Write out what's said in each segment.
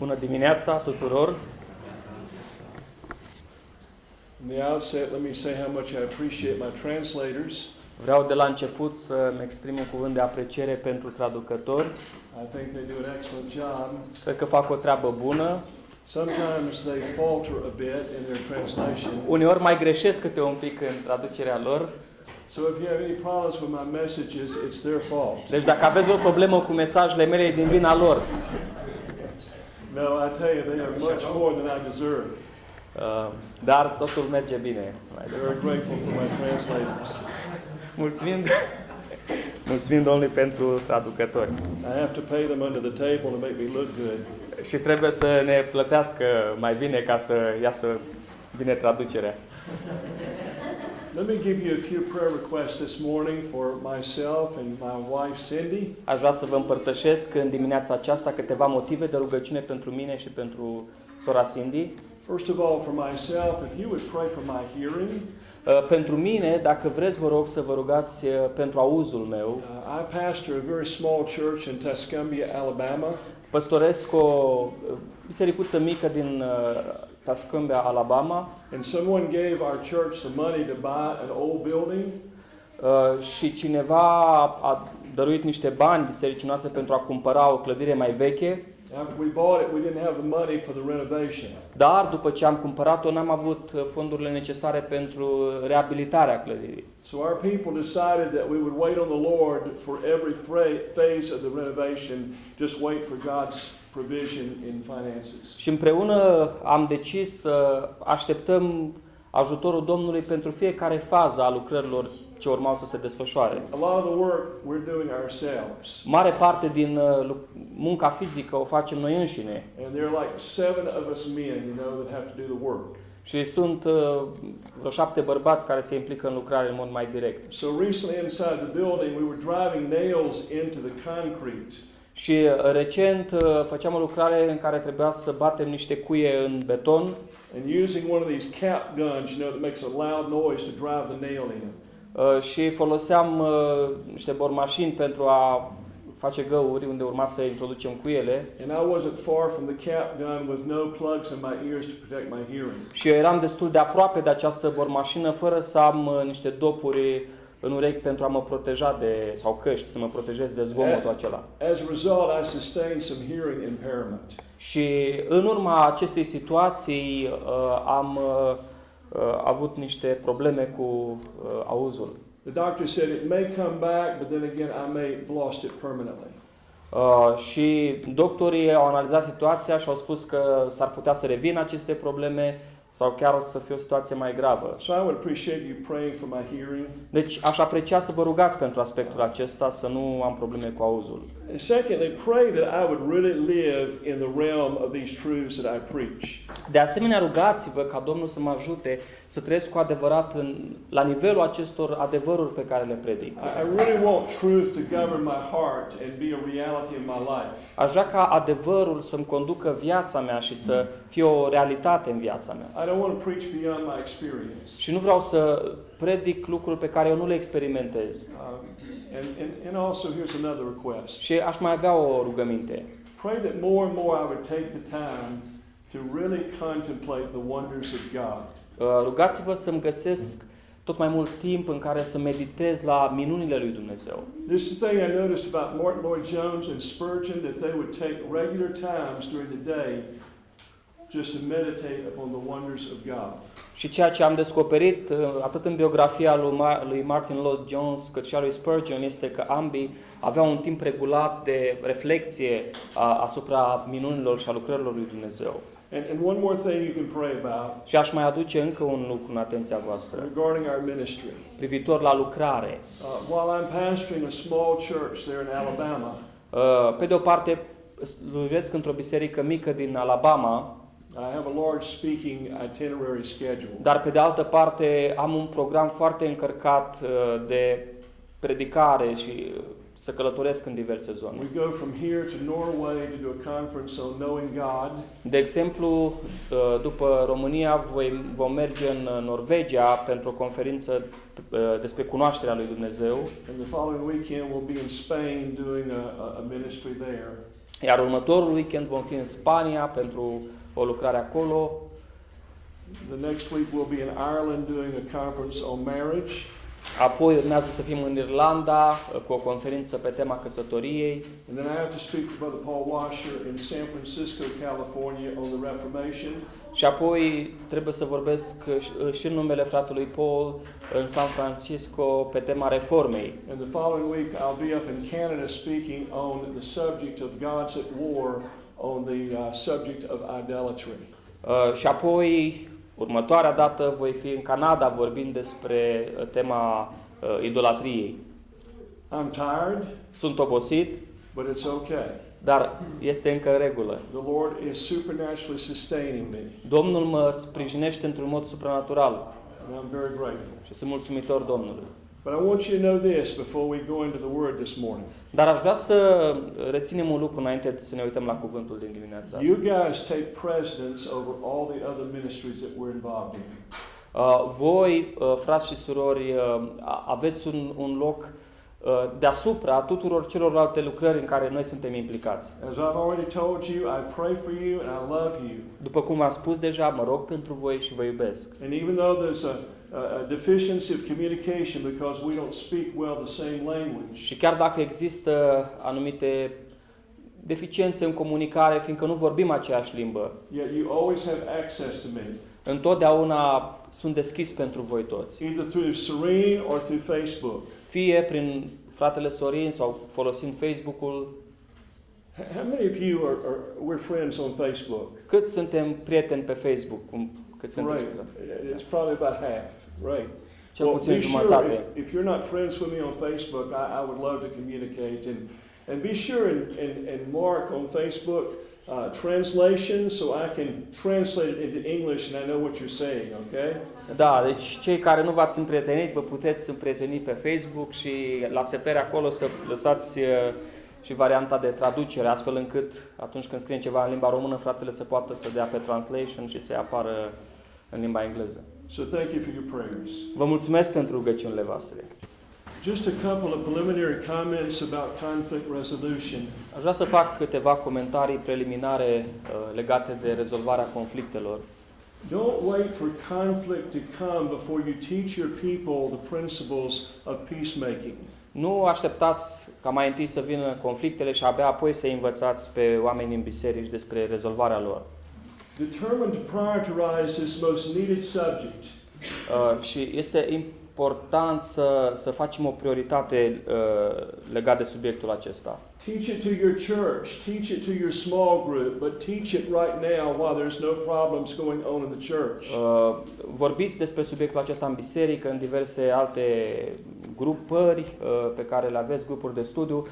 Bună dimineața tuturor! In the outset, let me say how much I appreciate my translators. Vreau de la început să-mi exprim un cuvânt de apreciere pentru traducători. I think they do an excellent job. Cred că fac o treabă bună. Sometimes they falter a bit in their translation. Uneori mai greșesc câte un pic în traducerea lor. So if you have any problems with my messages, it's their fault. Deci dacă aveți o problemă cu mesajele mele, e din vina lor. No, I tell you, they are much more than I deserve. Uh, Dar totul merge bine. Very grateful for my translators. Mulțumim, mulțumim Domnului pentru traducători. I have to pay them under the table to make me look good. Și trebuie să ne plătească mai bine ca să iasă bine traducerea. Let me give you a few prayer requests this morning for myself and my wife Cindy. Aș vrea să vă împărtășesc în dimineața aceasta câteva motive de rugăciune pentru mine și pentru sora Cindy. First of all, for myself, if you would pray for my hearing. Uh, Pentru mine, dacă vreți, vă rog să vă rugați uh, pentru auzul meu. Uh, I pastor a very small church in Tuscumbia, Alabama. Păstoresc o uh, bisericuță mică din uh, Tascumbia, Alabama And someone gave our church some money to buy an old building. uh, și cineva a dăruit niște bani bisericii noastre pentru a cumpăra o clădire mai veche, After we bought it, we didn't have the money for the renovation. dar după ce am cumpărat-o n-am avut uh, fondurile necesare pentru reabilitarea clădirii. So our people decided that we would wait on the Lord for every fra- phase of the renovation, just wait for God's provision in finances. Și împreună am decis să așteptăm ajutorul Domnului pentru fiecare fază a lucrărilor ce urmau să se desfășoare. A lot of the work we're doing ourselves. Mare parte din uh, lu- munca fizică o facem noi înșine And there are like seven of us men, you know, that have to do the work. și sunt uh, vreo șapte bărbați care se implică în lucrare în mod mai direct. So recently inside the building, we were driving nails into the concrete. Și uh, recent uh, făceam o lucrare în care trebuia să batem niște cuie în beton and using one of these cap guns, you know, that makes a loud noise to drive the nail in. uh, și foloseam uh, niște bormașini pentru a face găuri unde urma să introducem cuiele And I wasn't far from the cap gun with no plugs in my ears to protect my hearing. și eu eram destul de aproape de această bormașină fără să am uh, niște dopuri în urechi pentru a mă proteja de, sau căști, să mă protejez de zgomotul acela. As a result, I sustained some hearing impairment. Și în urma acestei situații uh, am uh, uh, avut niște probleme cu uh, auzul. The doctor said it may come back, but then again, I may have lost it permanently. Uh, și doctorii au analizat situația și au spus că s-ar putea să revină aceste probleme sau chiar să fie o situație mai gravă. So I would appreciate you praying for my hearing. Deci aș aprecia să vă rugați pentru aspectul acesta, să nu am probleme cu auzul. And secondly, pray that I would really live in the realm of these truths that I preach. De asemenea, rugați-vă ca Domnul să mă ajute să trăiesc cu adevărat în, la nivelul acestor adevăruri pe care le predic. I I really want truth to govern my heart and be a reality in my life. Aș vrea ca adevărul să-mi conducă viața mea și să fie o realitate în viața mea. I don't want to preach beyond my experience. Și nu vreau să predic lucruri pe care eu nu le experimentez. Um, and, and, and also, here's another request. Și aș mai avea o rugăminte. Pray that more and more I would take the time to really contemplate the wonders of God. Uh, Rugați-vă să-mi găsesc tot mai mult timp în care să meditez la minunile lui Dumnezeu. This is the thing I noticed about Martin Lloyd Jones and Spurgeon that they would take regular times during the day just to meditate upon the wonders of God. Și ceea ce am descoperit uh, atât în biografia lui Ma- lui Martin Lloyd Jones cât și a lui Spurgeon este că ambii aveau un timp regulat de reflexie a- asupra minunilor și a lucrărilor lui Dumnezeu. And, and one more thing you can pray about Și aș mai aduce încă un lucru în atenția voastră, regarding our ministry. privitor la lucrare. Uh, while I'm pastoring a small church there in Alabama, Uh, Pe de o parte, slujesc într-o biserică mică din Alabama, I have a large speaking itinerary schedule. dar pe de altă parte am un program foarte încărcat uh, de predicare și uh, să călătoresc în diverse zone. We go from here to Norway to do a conference on knowing God. De exemplu, uh, după România voi, vom merge în uh, Norvegia pentru o conferință uh, despre cunoașterea lui Dumnezeu, And the following weekend, we'll be in Spain doing a, a- a ministry there. iar următorul weekend vom fi în Spania pentru o lucrare acolo. The next week, we'll be in Ireland doing a conference on marriage. Apoi urmează să fim în Irlanda uh, cu o conferință pe tema căsătoriei. And then I have to speak for Brother Paul Washer in San Francisco, California on the Reformation. Și apoi trebuie să vorbesc uh, și- uh, și în numele fratelui Paul în San Francisco pe tema reformei. And the following week, I'll be up in Canada speaking on the subject of God's at war on the uh, subject of idolatry. Uh, și apoi, următoarea dată, voi fi în Canada vorbind despre uh, tema uh, idolatriei. I'm tired, Sunt obosit, but it's okay. dar este încă în regulă. The Lord is supernaturally sustaining me, Domnul mă sprijinește într-un mod supranatural and I'm very grateful. și sunt mulțumitor Domnului. But I want you to know this before we go into the Word this morning. Dar aș vrea să reținem un lucru înainte să ne uităm la cuvântul din dimineața asta. You guys take precedence over all the other ministries that we're involved in. Uh, voi, uh, frați și surori, uh, a- aveți un, un loc uh, deasupra tuturor celorlalte lucrări în care noi suntem implicați. As I've already told you, I pray for you and I love you. După cum v-am spus deja, mă rog pentru voi și vă iubesc. And even though there's a, a, a deficiency of communication because we don't speak well the same language, Și chiar dacă există anumite deficiențe în comunicare, fiindcă nu vorbim aceeași limbă, yet you always have access to me, întotdeauna sunt deschis pentru voi toți. either through Serene or through Facebook. Fie prin fratele Sorin sau folosind Facebook-ul, H- How many of you are, are we're friends on Facebook? cât suntem prieteni pe Facebook, cum, cât sunt Right. discutat. It's probably about half. Right. Cel Well, puțin be sure jumătate. if, if you're not friends with me on Facebook, I, I would love to communicate and and be sure and, and, and mark on Facebook uh, translation so I can translate it into English and I know what you're saying. Okay. Da, deci cei care nu v-ați împrietenit, vă puteți împrieteni pe Facebook și la sepere acolo să lăsați uh, și varianta de traducere, astfel încât atunci când scrie ceva în limba română, fratele să poată să dea pe translation și să apară în limba engleză. So thank you for your prayers. Vă mulțumesc pentru rugăciunile voastre. Just a couple of preliminary comments about conflict resolution. Aș vrea să fac câteva comentarii preliminare uh, legate de rezolvarea conflictelor. Don't wait for conflict to come before you teach your people the principles of peacemaking. Nu așteptați ca mai întâi să vină conflictele și abia apoi să învățați pe oamenii în biserici despre rezolvarea lor. Determined to prioritize this most needed subject. Uh, și este important să, să facem o prioritate uh, legat de subiectul acesta. Teach it to your church, teach it to your small group, but teach it right now while there's no problems going on in the church. Uh, vorbiți despre subiectul acesta în biserică, în diverse alte grupări uh, pe care le aveți, grupuri de studiu,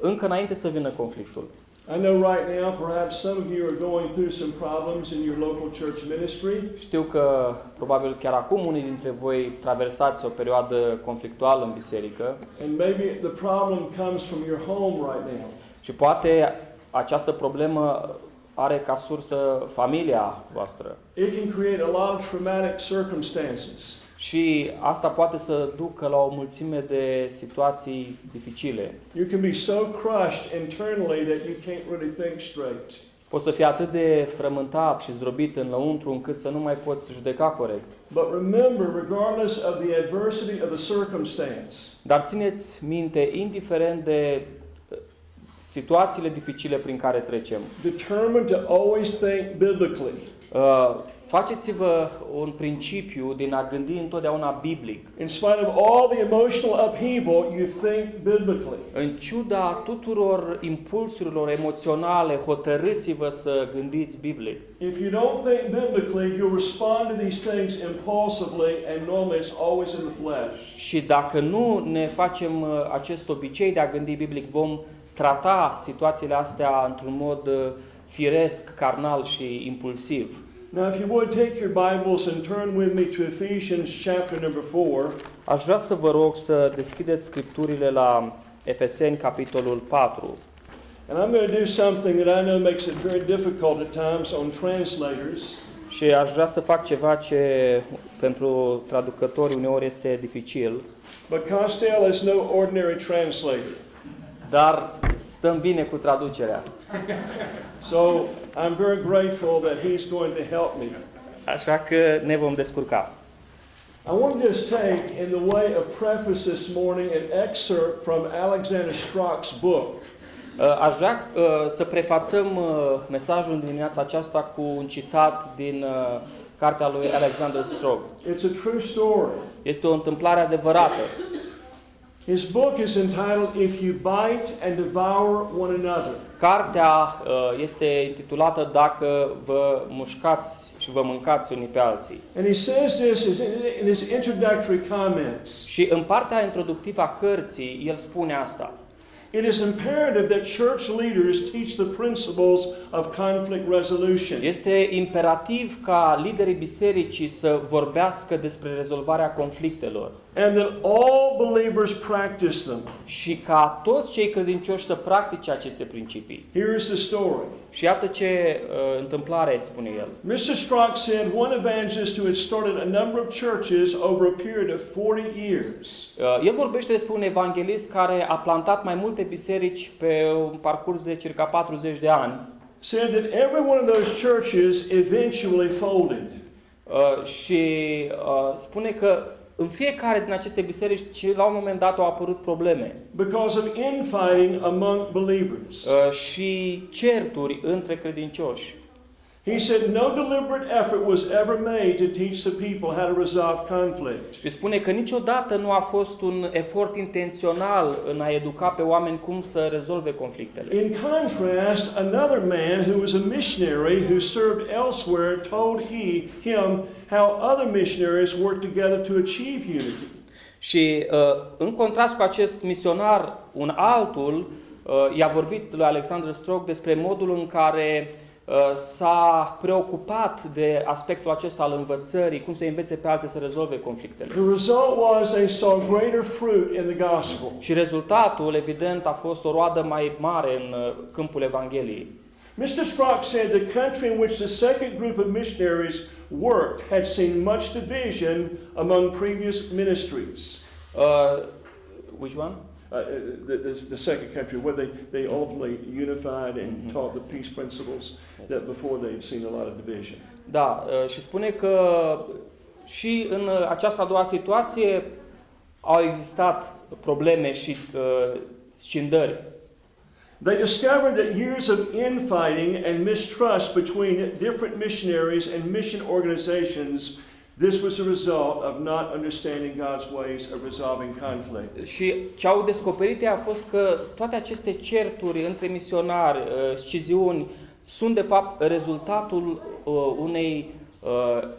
încă înainte să vină conflictul. I know right now perhaps some of you are going through some problems in your local church ministry. Știu că probabil chiar acum unii dintre voi traversați o perioadă conflictuală în biserică And maybe the problem comes from your home right now. și poate această problemă are ca sursă familia voastră. It can create a lot of traumatic circumstances. Și asta poate să ducă la o mulțime de situații dificile. You can be so crushed internally that you can't really think straight. Poți să fii atât de frământat și zdrobit în lăuntru încât să nu mai poți judeca corect. But remember, regardless of the adversity of the circumstance, Dar țineți minte, indiferent de uh, situațiile dificile prin care trecem, determined to always think biblically. uh, faceți-vă un principiu din a gândi întotdeauna biblic. In spite of all the emotional upheaval, you think biblically. În ciuda tuturor impulsurilor emoționale, hotărâți-vă să gândiți biblic. If you don't think biblically, you'll respond to these things impulsively, and normally it's always in the flesh. Și dacă nu ne facem uh, acest obicei de a gândi biblic, vom trata situațiile astea într-un mod uh, firesc, carnal și impulsiv. Now, if you would take your Bibles and turn with me to Ephesians chapter number 4. Aș vrea să vă rog să deschideți scripturile la Efeseni, capitolul 4. And I'm going to do something that I know makes it very difficult at times on translators. Și aș vrea să fac ceva ce pentru traducători uneori este dificil, But Costello is no ordinary translator. dar stăm bine cu traducerea. So I'm very grateful that he's going to help me. Așa că ne vom descurca. I want to just take, in the way of preface this morning, an excerpt from Alexander Strock's book. Uh, Aș vrea uh, să prefațăm uh, mesajul din dimineața aceasta cu un citat din uh, cartea lui Alexander Strog. It's a true story. Este o întâmplare adevărată. His book is entitled If You Bite and Devour One Another. Cartea uh, este intitulată Dacă vă mușcați și vă mâncați unii pe alții. And he says this is in his introductory comments. Și în partea introductivă a cărții, el spune asta. It is imperative that church leaders teach the principles of conflict resolution. Este imperativ ca liderii bisericii să vorbească despre rezolvarea conflictelor and that all believers practice them. și ca toți cei credincioși să practice aceste principii. Here is the story. Și iată ce uh, întâmplare spune el. Mr. Strock said one evangelist who had started a number of churches over a period of 40 years Uh, el vorbește despre un evanghelist care a plantat mai multe biserici pe un parcurs de circa 40 de ani said that every one of those churches eventually folded. uh, și uh, spune că în fiecare din aceste biserici, la un moment dat, au apărut probleme because of infighting among believers. uh, și certuri între credincioși. He said no deliberate effort was ever made to teach the people how to resolve conflict. Și spune că niciodată nu a fost un efort intențional în a educa pe oameni cum să rezolve conflictele. In contrast, another man who was a missionary who served elsewhere told he him how other missionaries work together to achieve unity. Și uh, în contrast cu acest misionar, un altul uh, i-a vorbit lui Alexander Strog despre modul în care uh, s-a preocupat de aspectul acesta al învățării, cum să învețe pe alții să rezolve conflictele. The result was they saw greater fruit in the gospel. Și rezultatul, evident, a fost o roadă mai mare în uh, câmpul Evangheliei. Mr. Strock said the country in which the second group of missionaries worked had seen much division among previous ministries. Uh, which one? Uh, the, the, the second country, where they, they ultimately unified and Mhm. taught the peace principles that before they've seen a lot of division. Da, uh, și spune că și în uh, această a doua situație au existat probleme și uh, scindări. They discovered that years of infighting and mistrust between different missionaries and mission organizations, this was a result of not understanding God's ways of resolving conflict. Și ce au descoperit ei a fost că toate aceste certuri între misionari, uh, sciziuni, sunt de fapt rezultatul uh, unei uh,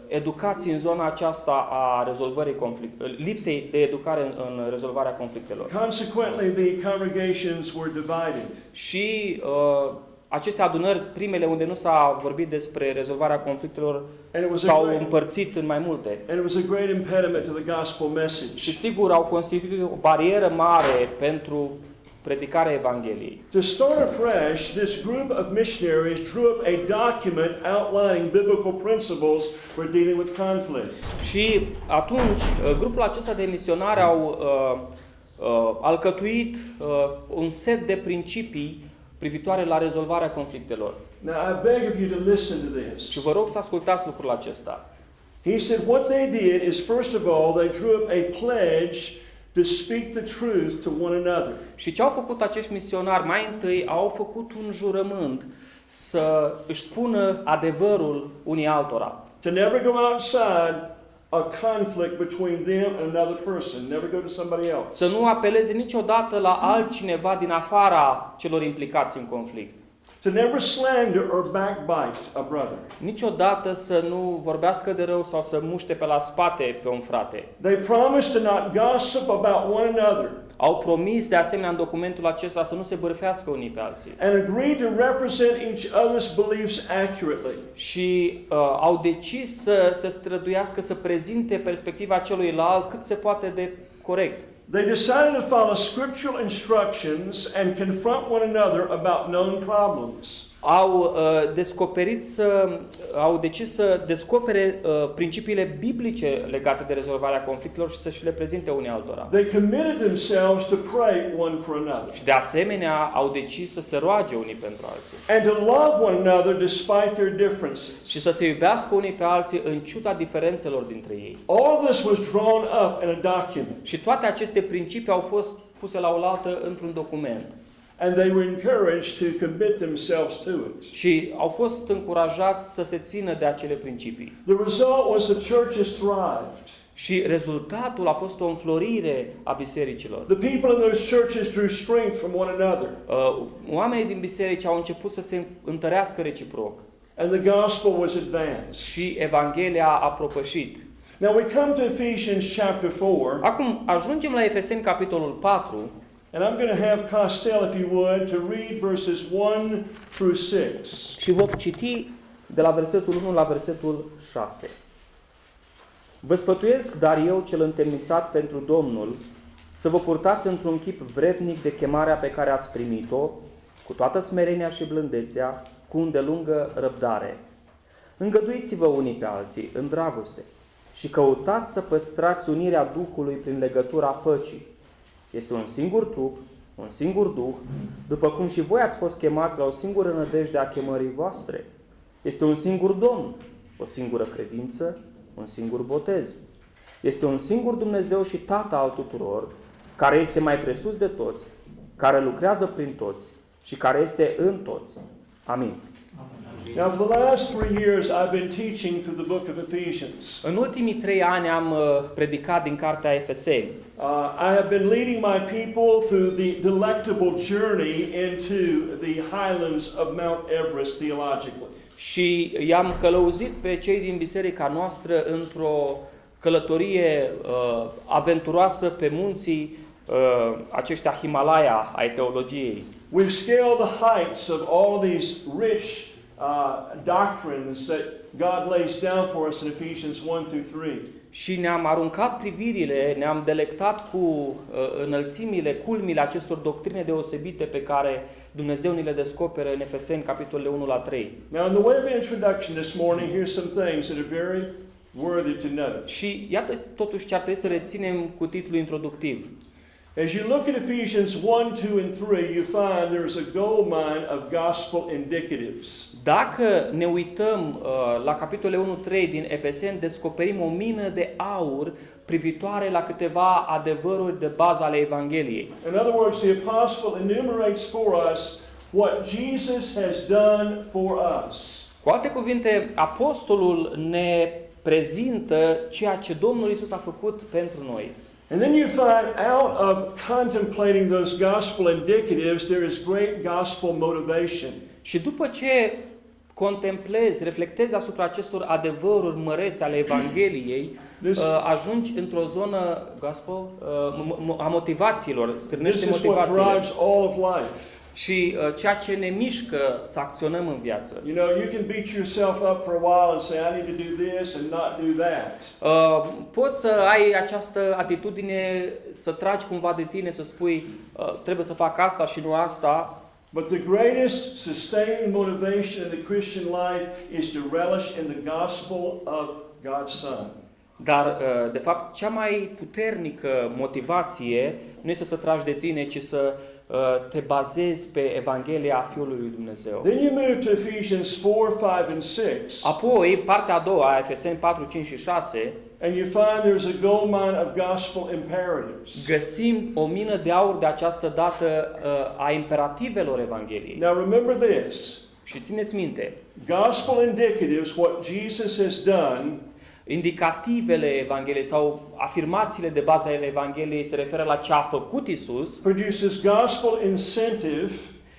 educații în zona aceasta a rezolvării conflict, uh, lipsei de educare în, în rezolvarea conflictelor. Consequently, the congregations were divided. Și uh, aceste adunări, primele unde nu s-a vorbit despre rezolvarea conflictelor, And it was a s-au great, împărțit în mai multe. and it was a great impediment to the gospel Și message. sigur au constituit o barieră mare pentru predicarea Evangheliei. To start afresh, this group of missionaries drew up a document outlining biblical principles for dealing with conflict. Și atunci, uh, grupul acesta de misionari au uh, uh, alcătuit uh, un set de principii privitoare la rezolvarea conflictelor. Now, I beg of you to listen to Și this. vă rog să ascultați lucrul acesta. He said, What they did is, first of all, they drew up a pledge to speak the truth to one another. Și ce au făcut acești misionari? Mai întâi au făcut un jurământ să își spună adevărul unii altora. To never go outside a conflict between them and another person. Never go to somebody else. Să nu apeleze niciodată la altcineva din afara celor implicați în conflict. To never slander or backbite a brother. Niciodată să nu vorbească de rău sau să muște pe la spate pe un frate. They promised to not gossip about one another. Au promis de asemenea în documentul acesta să nu se bârfească unii pe alții. and agreed to represent each other's beliefs accurately. Și uh, au decis să se străduiască să prezinte perspectiva celuilalt cât se poate de corect. They decided to follow scriptural instructions and confront one another about known problems. Au uh, descoperit să, au decis să descopere uh, principiile biblice legate de rezolvarea conflictelor și să și le prezinte unii altora. They committed themselves to pray one for another Și de asemenea au decis să se roage unii pentru alții and to love one another despite their differences. și să se iubească unii pe alții în ciuda diferențelor dintre ei. All this was drawn up in a document, Și toate aceste principii au fost puse la oaltă într-un document and they were encouraged to commit themselves to it. și au fost încurajați să se țină de acele principii. The result was the churches thrived. Și rezultatul a fost o înflorire a bisericilor. The people in those churches drew strength from one another, Uh, Oamenii din biserici au început să se întărească reciproc and the gospel was advanced. și Evanghelia a propășit. Now we come to Ephesians chapter 4, Acum ajungem la Efeseni capitolul 4 and I'm going to have Costel, if you would, to read verses 1 through 6. și vom citi de la versetul 1 la versetul 6. Vă sfătuiesc, dar eu, cel întemnițat pentru Domnul, să vă purtați într-un chip vrednic de chemarea pe care ați primit-o, cu toată smerenia și blândețea, cu îndelungă răbdare. Îngăduiți-vă unii pe alții în dragoste și căutați să păstrați unirea Duhului prin legătura păcii. Este un singur trup, un singur Duh, după cum și voi ați fost chemați la o singură nădejde a chemării voastre. Este un singur Domn, o singură credință, un singur botez. Este un singur Dumnezeu și Tată al tuturor, care este mai presus de toți, care lucrează prin toți și care este în toți. Amin. Now, for the last three years, I've been teaching through the book of Ephesians. În ultimii trei ani am uh, predicat din cartea Efeseni Uh, I have been leading my people through the delectable journey into the highlands of Mount Everest theologically. și i-am călăuzit pe cei din biserica noastră într-o călătorie uh, aventuroasă pe munții uh, aceștia Himalaya ai teologiei. We've scaled the heights of all these rich uh, doctrines that God lays down for us in Ephesians 1 through 3. Și ne-am aruncat privirile, ne-am delectat cu uh, înălțimile, culmile acestor doctrine deosebite pe care Dumnezeu ni le descoperă în Efeseni, capitolele 1 la 3. Now, in the way of introduction this morning, here's some things that are very worthy to note. Și iată totuși ce ar trebui să reținem cu titlul introductiv. As you look at Ephesians 1, 2, and 3, you find there's a gold mine of gospel indicatives. Dacă ne uităm uh, la capitolele 1-3 din Efeseni, descoperim o mină de aur privitoare la câteva adevăruri de bază ale Evangheliei. In other words, the apostle enumerates for us what Jesus has done for us. Cu alte cuvinte, apostolul ne prezintă ceea ce Domnul Isus a făcut pentru noi. And then you find out of contemplating those gospel indicatives, there is great gospel motivation. Și după ce contemplezi, reflectezi asupra acestor adevăruri măreți ale Evangheliei, This- uh, ajungi într-o zonă gospel, uh, m- m- a motivațiilor, This stârnește is what motivațiile. Drives all of life. Și uh, ceea ce ne mișcă să acționăm în viață. You know, you can beat yourself up for a while and say, I need to do this and not do that. Uh, poți să ai această atitudine să tragi cumva de tine, să spui uh, trebuie să fac asta și nu asta, But the greatest sustaining motivation in the Christian life is to relish in the gospel of God's Son. dar uh, de fapt cea mai puternică motivație nu este să tragi de tine, ci să uh, te bazezi pe Evanghelia Fiului lui Dumnezeu. Then you move to Ephesians 4, 5, and 6, Apoi, partea a doua, Efeseni 4, 5 și 6, and you find there's a gold mine of gospel imperatives. găsim o mină de aur de această dată uh, a imperativelor Evangheliei. Now remember this Și țineți minte, gospel indicatives, what Jesus has done, indicativele Evangheliei sau afirmațiile de bază ale Evangheliei se referă la ce a făcut Isus produces gospel incentive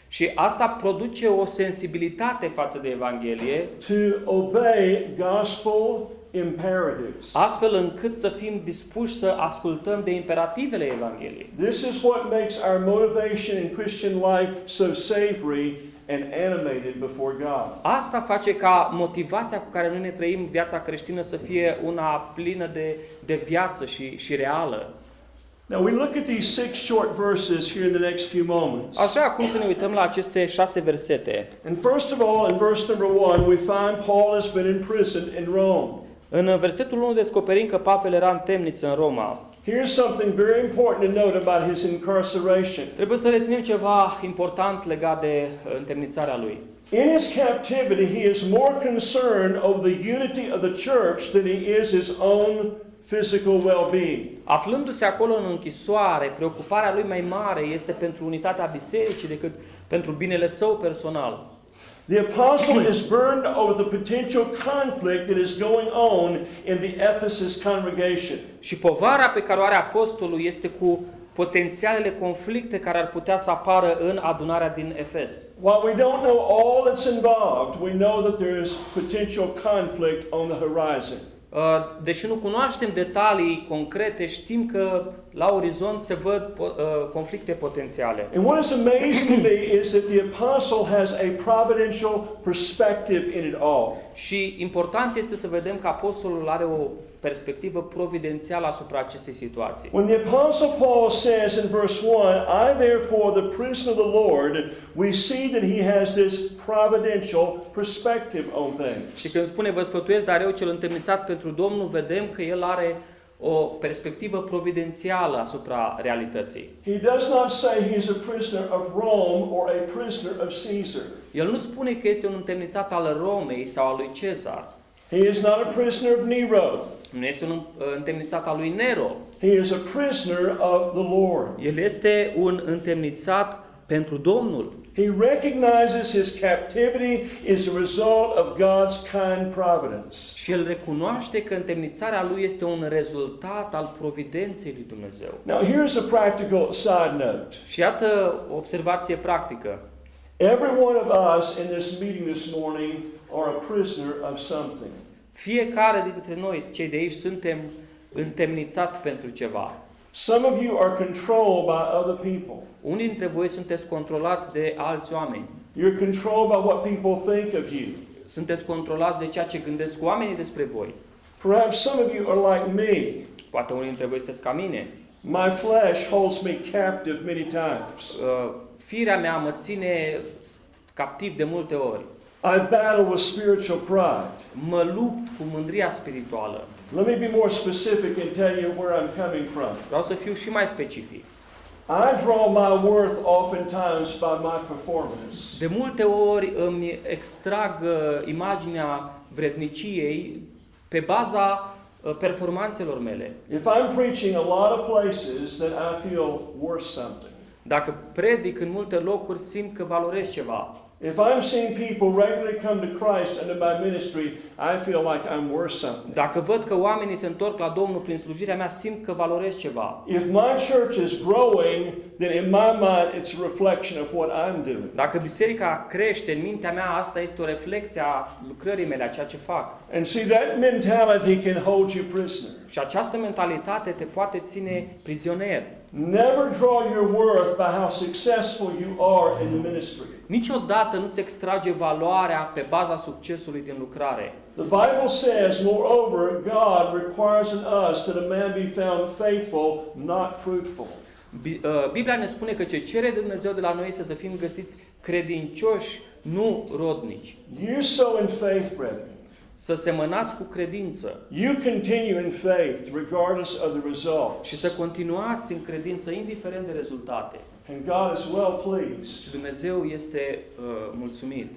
și asta produce o sensibilitate față de Evanghelie to obey gospel imperatives. astfel încât să fim dispuși să ascultăm de imperativele Evangheliei. This is what makes our motivation in Christian life so savory and animated before God. Asta face ca motivația cu care noi ne trăim viața creștină să fie una plină de, de viață și, și reală. Now we look at these six short verses here in the next few moments. Aș vrea acum să ne uităm la aceste șase versete. And first of all, in verse number one, we find Paul has been imprisoned in Rome. În versetul 1 descoperim că Pavel era în temniță în Roma. Here's something very important to note about his incarceration. Trebuie să reținem ceva important legat de uh, întemnițarea lui. In his captivity, he is more concerned over the unity of the church than he is his own physical well being. Aflându-se acolo în închisoare, preocuparea lui mai mare este pentru unitatea bisericii decât pentru binele său personal. The apostle is burned over the potential conflict that is going on in the Ephesus congregation. Și povara pe care o are apostolul este cu potențialele conflicte care ar putea să apară în adunarea din Efes. While we don't know all that's involved, we know that there is potential conflict on the horizon. Uh, Deși nu cunoaștem detalii concrete, știm că la orizont se văd po- uh, conflicte potențiale. And what is amazing to me is that the apostle has a providential perspective in it all. Și important este să vedem că apostolul are o perspectivă providențială asupra acestei situații. When the Apostle Paul says in verse 1, I therefore, the prisoner of the Lord, we see that he has this providential perspective on things. Și când spune vă sfătuiesc, dar eu cel întemnițat pentru Domnul, vedem că el are o perspectivă providențială asupra realității. He does not say he's a prisoner of Rome or a prisoner of Caesar. El nu spune că este un întemnițat al Romei sau al lui Cezar. He is not a prisoner of Nero. Nu este un uh, întemnițat al lui Nero. He is a prisoner of the Lord. El este un întemnițat pentru Domnul. He recognizes his captivity is a result of God's kind providence. Și el recunoaște că întemnițarea lui este un rezultat al providenței lui Dumnezeu. Now, here's a practical side note. Și iată o observație practică. Every one of us in this meeting this morning are a prisoner of something. Fiecare dintre noi, cei de aici, suntem întemnițați pentru ceva. Some of you are controlled by other people. Unii dintre voi sunteți controlați de alți oameni. You're controlled by what people think of you. Sunteți controlați de ceea ce gândesc oamenii despre voi. Perhaps some of you are like me. Poate unii dintre voi sunteți ca mine. My flesh holds me captive many times. Uh, Firea mea mă ține captiv de multe ori. I battle with spiritual pride. Mă lupt cu mândria spirituală. Let me be more specific and tell you where I'm coming from. Vreau să fiu și mai specific. I draw my worth oftentimes by my performance. De multe ori îmi extrag uh, imaginea vredniciei pe baza uh, performanțelor mele. If I'm preaching a lot of places, then I feel worth something. Dacă predic în multe locuri, simt că valorez ceva. If I'm seeing people regularly come to Christ under my ministry, I feel like I'm worth something. Dacă văd că oamenii se întorc la Domnul prin slujirea mea, simt că valorez ceva. If my church is growing, then in my mind it's a reflection of what I'm doing. Dacă biserica crește în mintea mea, asta este o reflecție a lucrării mele, a ceea ce fac. And see, that mentality can hold you prisoner. Și această mentalitate te poate ține prizonier. Never draw your worth by how successful you are in the ministry. Niciodată nu-ți extrage valoarea pe baza succesului din lucrare. The Bible says, moreover, God requires in us that a man be found faithful, not fruitful. Bi- uh, Biblia ne spune că ce cere Dumnezeu de la noi este să fim găsiți credincioși, nu rodnici. You sow in faith, brethren. Să semănați cu credință You continue in faith regardless of the results. și să continuați în credință indiferent de rezultate. And God is well Și pleased. Dumnezeu este uh, mulțumit.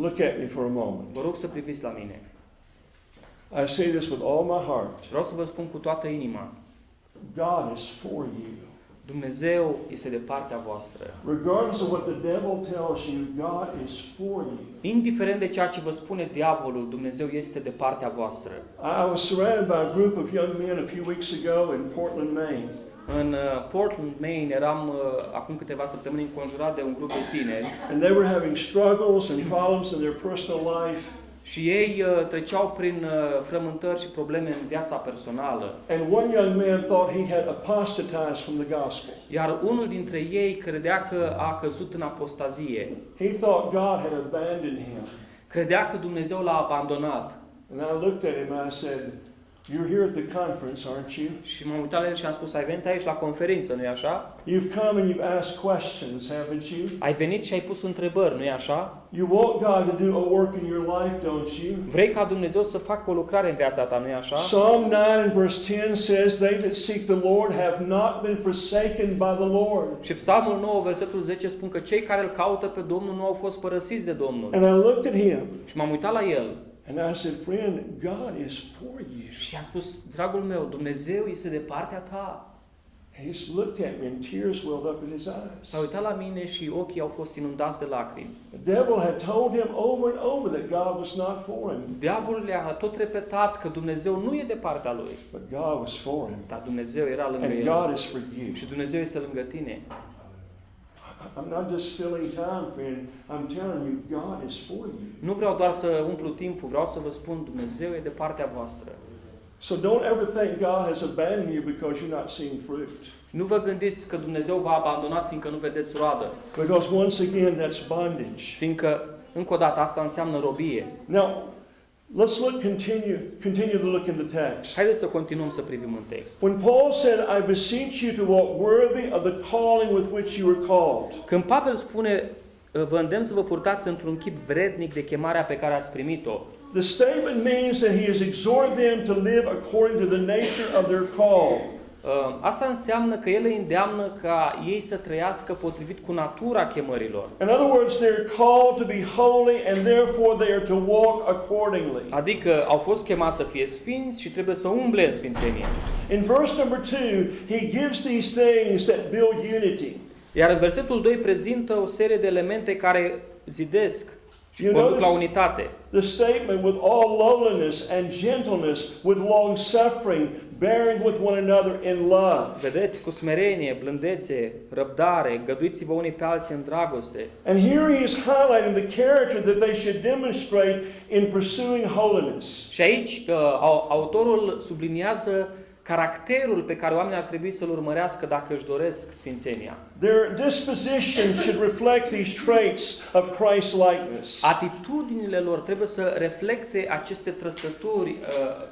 Look at me for a moment. Vă rog să priviți la mine. I say this with all my heart. Vreau să vă spun cu toată inima. God is for you. Dumnezeu este de partea voastră. Regardless of what the devil tells you, God is for you. Indiferent de ceea ce vă spune diavolul, Dumnezeu este de partea voastră. I was surrounded by a group of young men a few weeks ago in Portland, Maine. În uh, Portland, Maine, eram uh, acum câteva săptămâni înconjurat de un grup de tineri And they were having struggles and problems in their personal life. Și ei uh, treceau prin uh, frământări și probleme în viața personală. And one young man thought he had apostatized from the gospel. Iar unul dintre ei credea că a căzut în apostazie. He thought God had abandoned him. Credea că Dumnezeu l-a abandonat. And I looked at him and I said, You're here at the conference, aren't you? Și m-am uitat la el și am spus, ai venit aici la conferință, nu-i așa? You've come and you've asked questions, haven't you? Ai venit și ai pus întrebări, nu-i așa? You want God to do a work in your life, don't you? Vrei ca Dumnezeu să facă o lucrare în viața ta, nu-i așa? Psalm 9 and verse 10 says, They that seek the Lord have not been forsaken by the Lord. Și Psalmul 9, versetul 10 spun că cei care îl caută pe Domnul nu au fost părăsiți de Domnul. And I looked at him Și m-am uitat la el and I said, Friend, God is for you. și am spus, dragul meu, Dumnezeu este de partea ta. He just looked at me and tears welled up in his eyes. S-a uitat la mine și ochii au fost inundați de lacrimi. The devil had told him over and over that God was not for him, Diavolul le-a tot repetat că Dumnezeu nu e de partea lui, but God was for him. dar Dumnezeu era lângă And el. God is for you. Și Dumnezeu este lângă tine. I'm not just filling time, friend. I'm telling you, God is for you. Nu vreau doar să umplu timpul, vreau să vă spun, Dumnezeu e de partea voastră. So don't ever think God has abandoned you because you're not seeing fruit. Nu vă gândiți că Dumnezeu v-a abandonat fiindcă nu vedeți roadă, Because once again, that's bondage. fiindcă, încă o dată, asta înseamnă robie. Now, let's look, continue, continue to look in the text. Haideți să continuăm să privim în text. When Paul said, I beseech you to walk worthy of the calling with which you were called. Când Pavel spune, vă îndemn să vă purtați într-un chip vrednic de chemarea pe care ați primit-o, The statement means that he has exhorted them to live according to the nature of their call. Uh, Asta înseamnă că el îi îndeamnă ca ei să trăiască potrivit cu natura chemărilor. In other words, they're called to be holy and therefore they are to walk accordingly. Adică au fost chemați să fie sfinți și trebuie să umble în sfințenie. In verse number two, he gives these things that build unity. Iar în versetul 2 prezintă o serie de elemente care zidesc și You conduc la notice- unitate. The statement with all lowliness and gentleness, with long suffering, bearing with one another in love. Vedeți, cu smerenie, blândețe, răbdare, îngăduiți-vă unii pe alții în dragoste. And here he is highlighting the character that they should demonstrate in pursuing holiness. Și aici uh, au- autorul subliniază caracterul pe care oamenii ar trebui să-l urmărească dacă își doresc sfințenia. Their disposition should reflect these traits of Christ likeness. Atitudinile lor trebuie să reflecte aceste trăsături uh,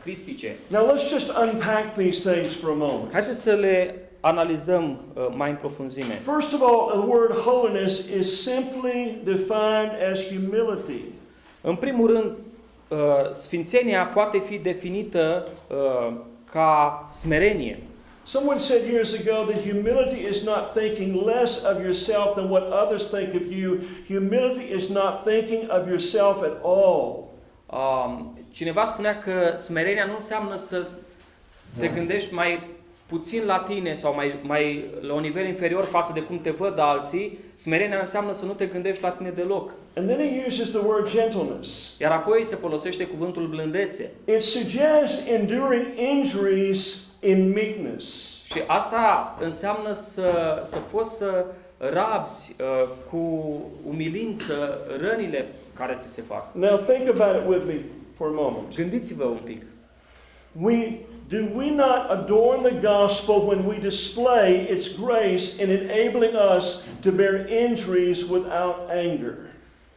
cristice. Now let's just unpack these things for a moment. Haideți să le analizăm uh, mai în profunzime. First of all, the word holiness is simply defined as humility. În primul rând, uh, sfințenia poate fi definită uh, ca smerenie. Someone said years ago that humility is not thinking less of yourself than what others think of you. Humility is not thinking of yourself at all. Um, cineva spunea că smerenia nu înseamnă să te gândești mai puțin la tine sau mai, mai la un nivel inferior față de cum te văd alții. Smerenia înseamnă să nu te gândești la tine deloc. And then he uses the word gentleness. Iar apoi se folosește cuvântul blândețe. It suggests enduring injuries in meekness. Și asta înseamnă să, să poți să rabzi uh, cu umilință rănile care ți se fac. Now think about it with me for a moment. Gândiți-vă un pic. We do we not adorn the gospel when we display its grace in enabling us to bear injuries without anger?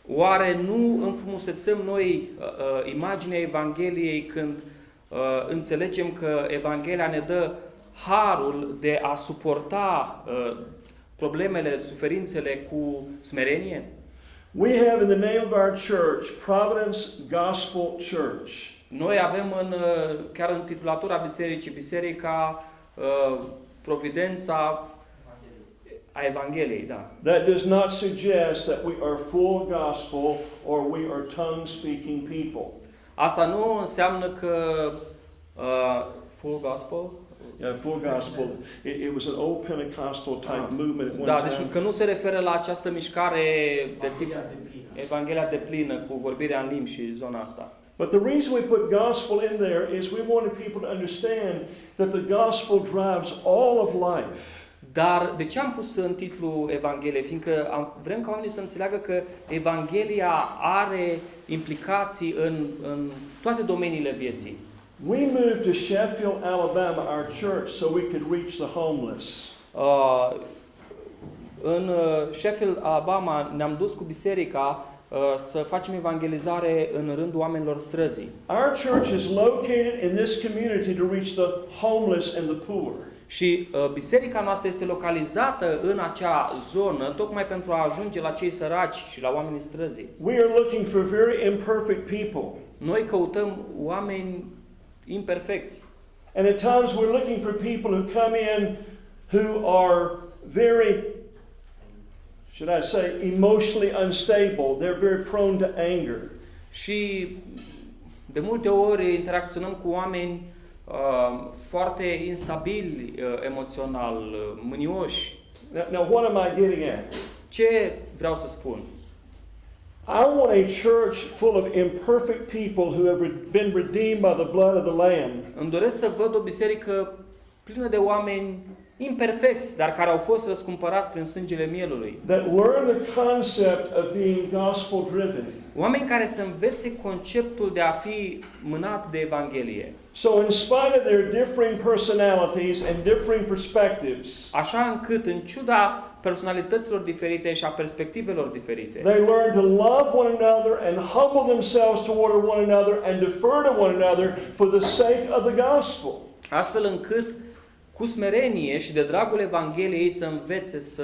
Oare nu înfrumusețăm noi uh, uh, imaginea Evangheliei când uh, înțelegem că Evanghelia ne dă harul de a suporta uh, problemele, suferințele cu smerenie? We have in the name of our church Providence Gospel Church. Noi avem în, uh, chiar în titulatura bisericii, Biserica uh, Providența a Evangheliei, da. That does not suggest that we are full gospel or we are tongue speaking people. Asta nu înseamnă că uh, full gospel, Yeah, full gospel. It, it was an old Pentecostal type Ah. movement at one Da, deci time. că nu se referă la această mișcare de tip Evanghelia de plină cu vorbirea în limbi și zona asta. But the reason we put gospel in there is we wanted people to understand that the gospel drives all of life. Dar de ce am pus în titlu Evanghelie? Fiindcă am, vrem ca oamenii să înțeleagă că Evanghelia are implicații în, în toate domeniile vieții. We moved to Sheffield, Alabama, our church, so we could reach the homeless. Uh, în uh, Sheffield, Alabama, ne-am dus cu biserica uh, să facem evangelizare în rândul oamenilor străzii. Our church is located in this community to reach the homeless and the poor. Și uh, biserica noastră este localizată în acea zonă tocmai pentru a ajunge la cei săraci și la oamenii străzii. We are looking for very imperfect people. Noi căutăm oameni imperfecți. And at times we're looking for people who come in who are very, should I say, emotionally unstable. They're very prone to anger. Și de multe ori interacționăm cu oameni uh, foarte instabili uh, emoțional, uh, mânioși. Now, now, what am I getting at? Ce vreau să spun? I want a church full of imperfect people who have re- been redeemed by the blood of the Lamb. Îmi doresc să văd o biserică plină de oameni imperfecți, dar care au fost răscumpărați prin sângele mielului. that learn the concept of being gospel driven. Oameni care să învețe conceptul de a fi mânat de Evanghelie. So, in spite of their differing personalities and differing perspectives, Așa încât, în ciuda personalităților diferite și a perspectivelor diferite, they learn to love one another and humble themselves toward one another and defer to one another for the sake of the gospel. astfel încât cu smerenie și de dragul Evangheliei să învețe să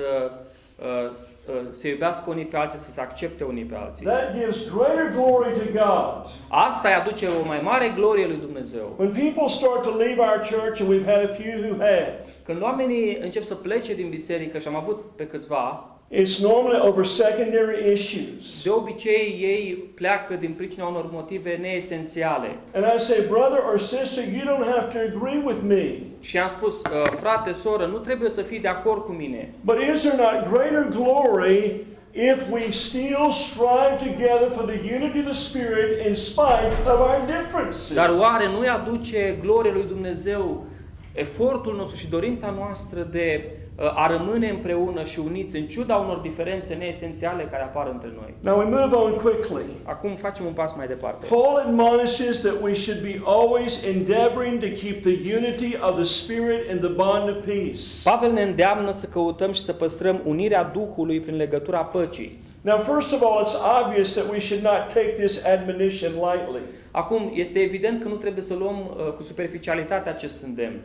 uh, s- uh, se iubească unii pe alții, să se accepte unii pe alții. That gives greater glory to God. Asta îi aduce o mai mare glorie lui Dumnezeu. When people start to leave our church, and we've had a few who have, Când oamenii încep să plece din biserică și am avut pe câțiva, it's normally over secondary issues. de obicei ei pleacă din pricina unor motive neesențiale. And I say, brother or sister, you don't have to agree with me. Și am spus, uh, frate, soră, nu trebuie să fii de acord cu mine. But is there not greater glory if we still strive together for the unity of the Spirit in spite of our differences? Dar oare nu-i aduce glorie lui Dumnezeu efortul nostru și dorința noastră de uh, a rămâne împreună și uniți în ciuda unor diferențe neesențiale care apar între noi? Now we move on quickly. Acum facem un pas mai departe. Paul admonishes that we should be always endeavoring to keep the unity of the Spirit in the bond of peace. Pavel ne îndeamnă să căutăm și să păstrăm unirea Duhului prin legătura păcii. Now, first of all, it's obvious that we should not take this admonition lightly. Acum, este evident că nu trebuie să luăm uh, cu superficialitate acest îndemn.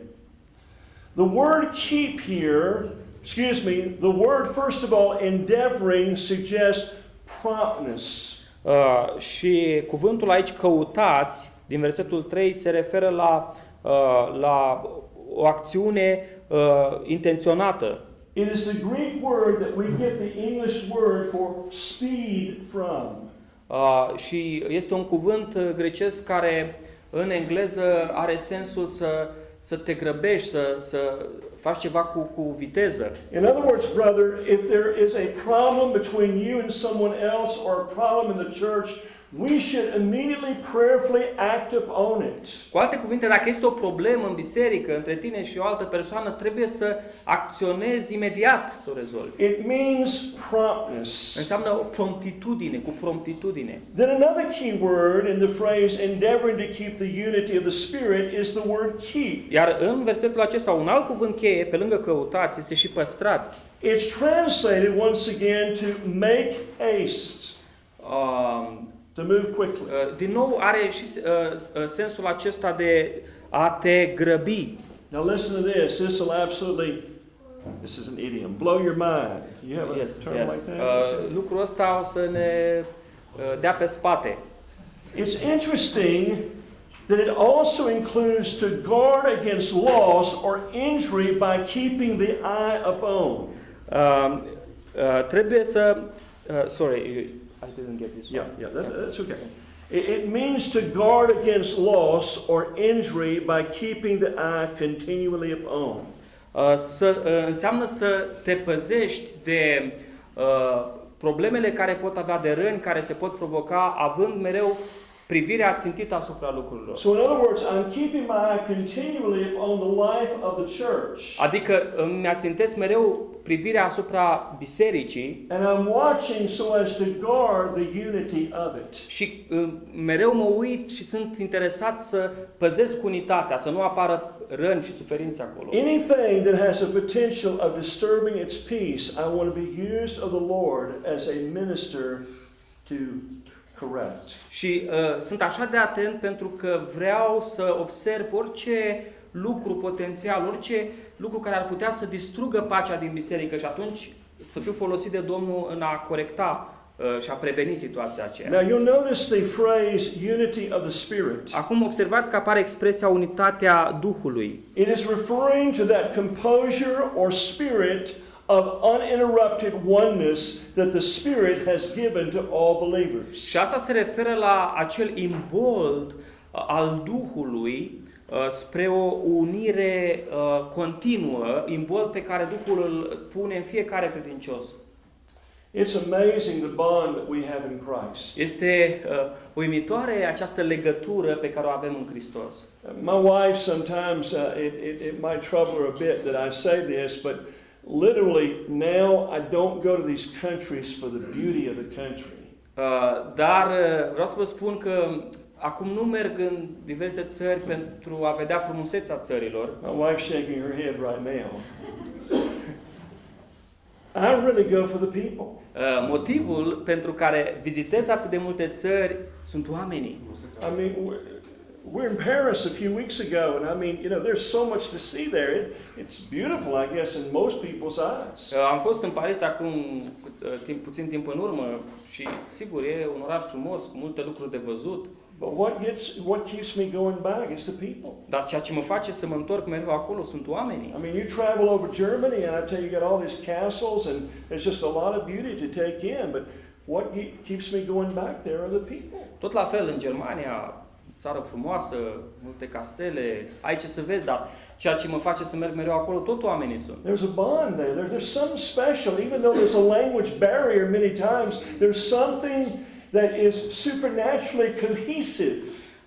The word keep here, excuse me, the word, first of all, endeavoring suggests promptness. Uh, și cuvântul aici căutați, din versetul 3, se referă la, uh, la o acțiune uh, intenționată. It is the Greek word that we get the English word for speed from. Uh, și este un cuvânt uh, grecesc care în engleză are sensul să, să te grăbești, să, să faci ceva cu, cu viteză. In other words, brother, if there is a problem between you and someone else or a problem in the church, we should immediately prayerfully act upon it. Cu alte cuvinte, dacă este o problemă în biserică între tine și o altă persoană, trebuie să acționezi imediat să o rezolvi. It means promptness. Înseamnă o promptitudine, cu promptitudine. Then another key word in the phrase endeavoring to keep the unity of the Spirit is the word keep. Iar în versetul acesta, un alt cuvânt cheie, pe lângă căutați, este și păstrați. It's translated once again to make haste, Um, to move quickly. uh, din nou are și uh, uh, sensul acesta de a te grăbi. Now listen to this. This will absolutely, this is an idiom, blow your mind. You have a Yes, term yes. like that? Uh, lucrul ăsta o să ne uh, dea pe spate. It's interesting that it also includes to guard against loss or injury by keeping the eye upon. Uh, uh, trebuie să... Uh, sorry, I didn't get this Yeah, one. yeah, that, that's okay. It, it means to guard against loss or injury by keeping the eye continually upon. Uh, să, uh, înseamnă să te păzești de uh, problemele care pot avea de răni, care se pot provoca, având mereu privirea țintită asupra lucrurilor. So, in other words, I'm keeping my eye continually on the life of the church. Adică îmi ațintesc mereu privirea asupra bisericii And I'm watching so as to guard the unity of it. și uh, mereu mă uit și sunt interesat să păzesc unitatea, să nu apară răni și suferințe acolo. Anything that has a potential of disturbing its peace, I want to be used of the Lord as a minister to correct. Și uh, sunt așa de atent pentru că vreau să observ orice lucru potențial, orice lucru care ar putea să distrugă pacea din biserică și atunci să fiu folosit de Domnul în a corecta uh, și a preveni situația aceea. Now, you'll notice the phrase unity of the Spirit. Acum observați că apare expresia unitatea Duhului. It is referring to that composure or spirit of uninterrupted oneness that the Spirit has given to all believers. Și asta se referă la acel imbold uh, al Duhului uh, spre o unire uh, continuă, imbold pe care Duhul îl pune în fiecare credincios. It's amazing the bond that we have in Christ. Este uh, uimitoare această legătură pe care o avem în Hristos. My wife sometimes uh, it, it, it might trouble her a bit that I say this, but literally now I don't go to these countries for the beauty of the country. Uh, dar uh, vreau să vă spun că acum nu merg în diverse țări pentru a vedea frumusețea țărilor. My wife's shaking her head right now. I really go for the people. Uh, motivul pentru care vizitez atât de multe țări sunt oamenii. I mean, we're, we're in Paris a few weeks ago, and I mean, you know, there's so much to see there. It, it's beautiful, I guess, in most people's eyes. Uh, Am fost în Paris acum uh, timp, puțin timp în urmă și sigur e un oraș frumos cu multe lucruri de văzut, But what gets, what keeps me going back is the people. dar ceea ce mă face să mă întorc mereu acolo sunt oamenii. I mean, you travel over Germany, and I tell you, you got all these castles, and there's just a lot of beauty to take in. But what ke- keeps me going back there are the people. Tot la fel în Germania, țară frumoasă, multe castele, ai ce să vezi, dar ceea ce mă face să merg mereu acolo, tot oamenii sunt. There's a bond there. there. There's something special, even though there's a language barrier many times. There's something that is supernaturally cohesive.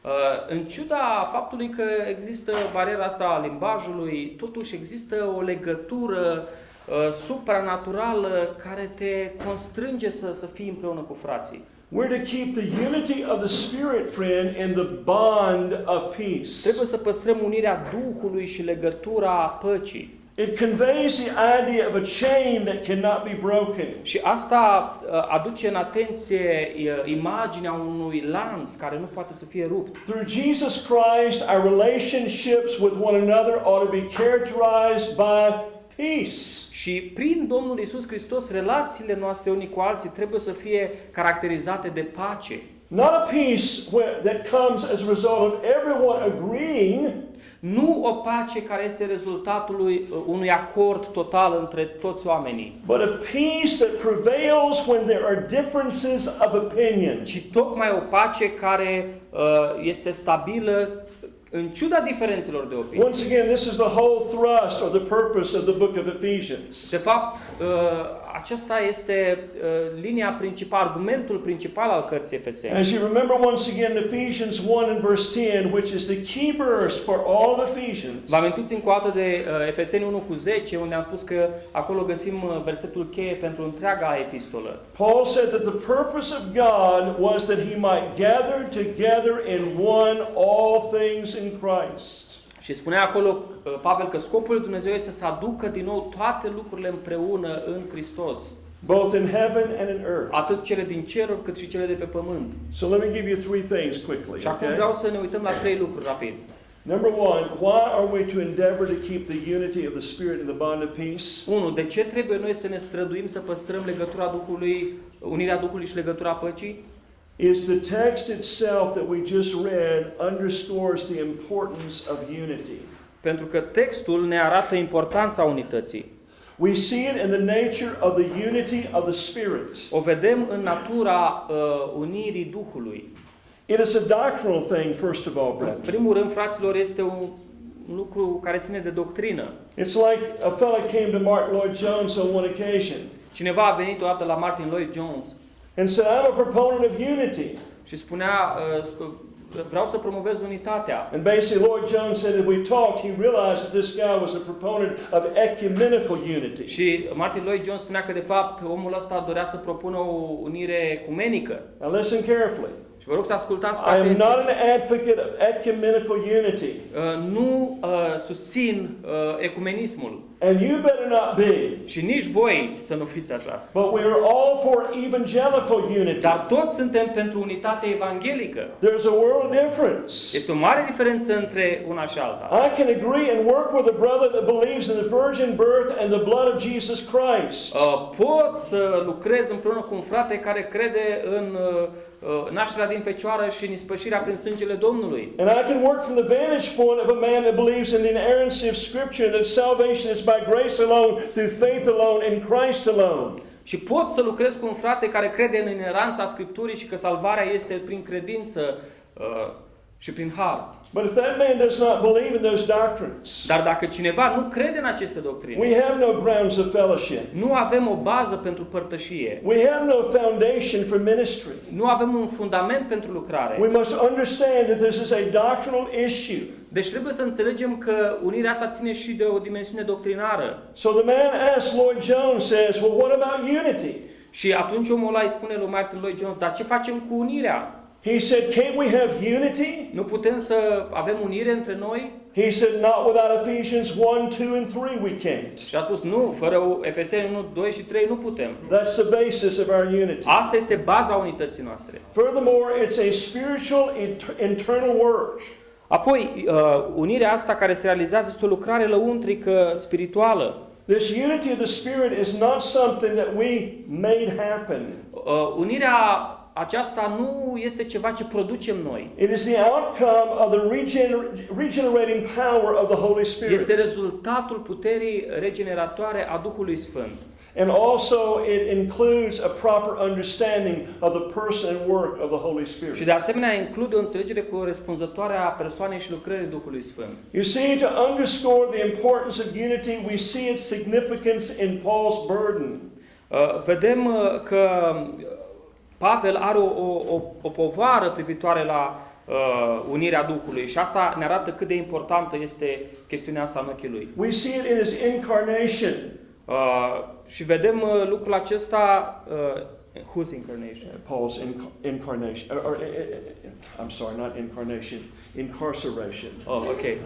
Uh, În ciuda faptului că există bariera asta a limbajului, totuși există o legătură uh, supranaturală care te constrânge să, să fii împreună cu frații. We're to keep the unity of the Spirit, friend, and the bond of peace. Trebuie să păstrăm unirea Duhului și legătura păcii. It conveys the idea of a chain that cannot be broken. Și asta uh, aduce în atenție uh, imaginea unui lanț care nu poate să fie rupt. Through Jesus Christ, our relationships with one another ought to be characterized by peace. Și prin Domnul Isus Hristos, relațiile noastre unii cu alții trebuie să fie caracterizate de pace. Not a peace where, that comes as a result of everyone agreeing, Nu o pace care este rezultatul lui, uh, unui acord total între toți oamenii, but a peace that prevails when there are differences of opinion. ci tocmai o pace care uh, este stabilă în ciuda diferențelor de opinie. Once again, this is the whole thrust or the purpose of the book of Ephesians. De fapt, uh, aceasta este uh, linia principală, argumentul principal al cărții Efeseni. As you remember once again, Ephesians 1 and verse 10, which is the key verse for all of Ephesians. Vă amintiți încă o dată de uh, Efeseni 1 cu 10, unde am spus că acolo găsim uh, versetul cheie pentru întreaga epistolă. Paul said that the purpose of God was that he might gather together in one all things in Christ. Și spunea acolo uh, Pavel că scopul lui Dumnezeu este să aducă din nou toate lucrurile împreună în Hristos, both in heaven and in earth. atât cele din ceruri cât și cele de pe pământ. So let me give you three things quickly. Și acum Okay? vreau să ne uităm la trei lucruri rapid. Number one, why are we to endeavor to keep the unity of the Spirit and the bond of peace? 1. De ce trebuie noi să ne străduim să păstrăm legătura Duhului, unirea Duhului și legătura păcii? Is the text itself that we just read underscores the importance of unity. Pentru că textul ne arată importanța unității. We see it in the nature of the unity of the Spirit. O vedem în natura uh, unirii Duhului. It is a doctrinal thing, first of all, În brethren. primul rând, fraților, este un lucru care ține de doctrină. It's like a fellow came to Martin Lloyd Jones on one occasion Cineva a venit odată la Martin Lloyd Jones and said, I'm a proponent of unity. și spunea, uh, sp- vreau să promovez unitatea. And basically, Lloyd Jones said, as we talked, he realized that this guy was a proponent of ecumenical unity. Și Martin Lloyd Jones spunea că de fapt omul ăsta dorea să propună o unire ecumenică. Now, listen carefully. Și vă rog să ascultați cu I am atenție. not an advocate of ecumenical unity, Uh, nu uh, susțin uh, ecumenismul and you better not be. și nici voi să nu fiți așa. But we are all for evangelical unity. Dar toți suntem pentru unitate evanghelică. There's a world difference. Este o mare diferență între una și alta. I can agree and work with a brother that believes in the virgin birth and the blood of Jesus Christ. Uh, pot să lucrez împreună cu un frate care crede în uh, uh, nașterea din fecioară și în ispășirea prin sângele Domnului. And I can work from the vantage point of a man that believes in the inerrancy of Scripture, that salvation is by grace alone, through faith alone, in Christ alone. Și pot să lucrez cu un frate care crede în ineranța Scripturii și că salvarea este prin credință uh, și prin har. But if that man does not believe in those doctrines, Dar dacă cineva nu crede în aceste doctrine, we have no grounds of fellowship. nu avem o bază pentru părtășie, We have no foundation for ministry. nu avem un fundament pentru We lucrare. must understand that this is a doctrinal issue. Deci trebuie să înțelegem că unirea asta ține și de o dimensiune doctrinară. So the man asked Lloyd Jones, says, Well, what about unity? Și atunci omul ăla îi spune lui Martin Lloyd Jones, dar ce facem cu unirea? He said, Can't we have unity? Nu putem să avem unire între noi? He said, Not without Ephesians 1, 2, and 3, we can't. Și a spus, nu, fără Efeseni 1, 2 și 3 nu putem. That's the basis of our unity. Asta este baza unității noastre. Furthermore, it's a spiritual int- internal work. Apoi, uh, unirea asta care se realizează este o lucrare lăuntrică spirituală. This unity of the Spirit is not something that we made happen. Uh, unirea aceasta nu este ceva ce producem noi. It is the outcome of the regener- regenerating power of the Holy Spirit. Este rezultatul puterii regeneratoare a Duhului Sfânt. And also, it includes a proper understanding of the person and work of the Holy Și Spirit. de asemenea include o înțelegere corespunzătoare a persoanei și lucrării Duhului Sfânt. You see, to underscore the importance of unity, we see its significance in Paul's burden. Uh, vedem uh, că uh, Pavel are o, o, o, o povară privitoare la uh, unirea Duhului și asta ne arată cât de importantă este chestiunea asta în ochii lui. We see it in his incarnation. Uh, și vedem uh, lucrul acesta, uh, whose incarnation? Paul's inc- incarnation, or, or, uh, uh, I'm sorry, not incarnation, incarceration. Oh, ok. Uh,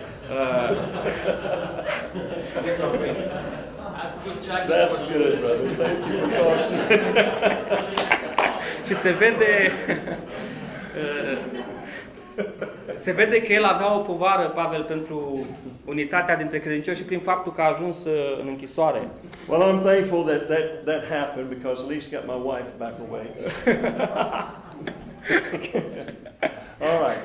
That's good check. That's good, brother. Thank you for cautioning. și se vede uh, se vede că el avea o povară, Pavel, pentru unitatea dintre credincioși și prin faptul că a ajuns uh, în închisoare. Well, I'm thankful that, that that happened because at least got my wife back awake. All right.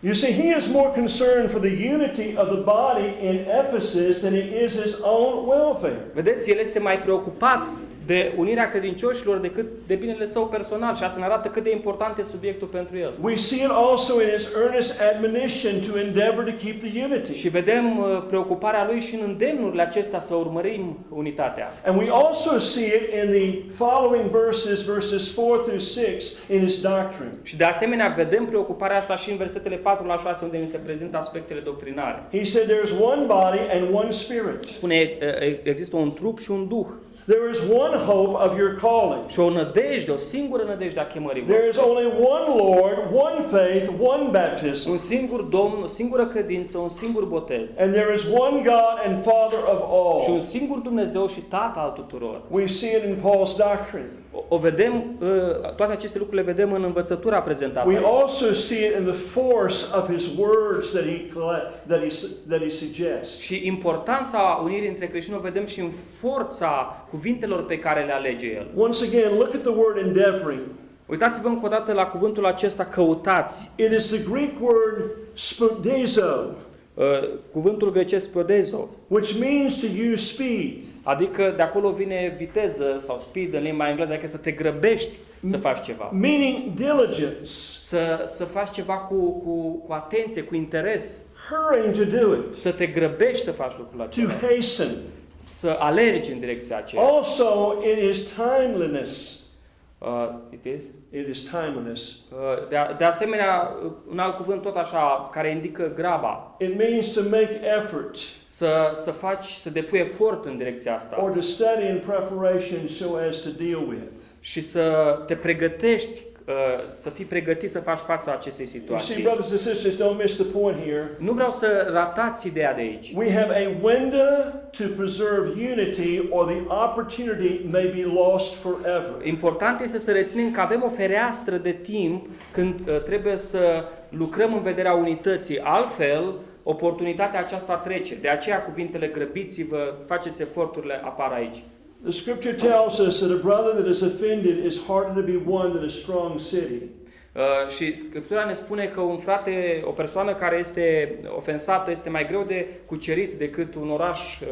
You see, he is more concerned for the unity of the body in Ephesus than he is his own welfare. Vedeți, el este mai preocupat de unirea credincioșilor decât de binele său personal și asta ne arată cât de important este subiectul pentru el. We see it also in his earnest admonition to endeavor to keep the unity. Și vedem uh, preocuparea lui și în îndemnurile acestea să urmărim unitatea. And we also see it in the following verses, verses 4 through 6, in his doctrine. Și de asemenea vedem preocuparea asta și în versetele 4 la 6 unde ni se prezintă aspectele doctrinare. He said, There's one body and one spirit. Spune, uh, există un trup și un duh There is one hope of your calling. și o nădejde, o singură nădejde a chemării There is voastre. only one Lord, one faith, one baptism. Un singur Domn, o singură credință, un singur botez. And there is one God and Father of Și un all. singur Dumnezeu și Tată al tuturor. We see it in Paul's doctrine. O, o vedem, uh, toate aceste lucruri le vedem în învățătura prezentată. We aici. also see it in the force of his words that he, collect- that he, that he suggests. Și importanța unirii între creștini o vedem și în forța cuvintelor pe care le alege el. Once again, look at the word endeavoring. Uitați-vă încă o dată la cuvântul acesta, căutați. It is the Greek word spodizo, Uh, cuvântul grecesc podezo, which means to use speed. adică de acolo vine viteză sau speed în limba engleză, adică să te grăbești să faci ceva. meaning diligence, Să, să faci ceva cu, cu, cu atenție, cu interes, hurrying to do it, să te grăbești să faci lucrul to acela, hasten. Să alergi în direcția aceea. Also, it is timeliness. Uh, it is. It is timeliness. Uh, de, de asemenea, uh, un alt cuvânt tot așa, care indică graba. It means to make effort Să, să faci, să depui efort în direcția asta. or to study in preparation so as to deal with. Și să te pregătești, uh, să fii pregătit să faci față acestei You see, situații. brothers and sisters, don't miss the point here. Nu vreau să ratați ideea de aici. We have a window to preserve unity, or the opportunity may be lost forever. Important este să reținem că avem o fereastră de timp când uh, trebuie să lucrăm în vederea unității. Altfel, oportunitatea aceasta trece. De aceea cuvintele grăbiți-vă, faceți eforturile apar aici. The scripture tells us that a brother that is offended is harder to be won than a strong city. Uh, și Scriptura ne spune că un frate, o persoană care este ofensată este mai greu de cucerit decât un oraș uh,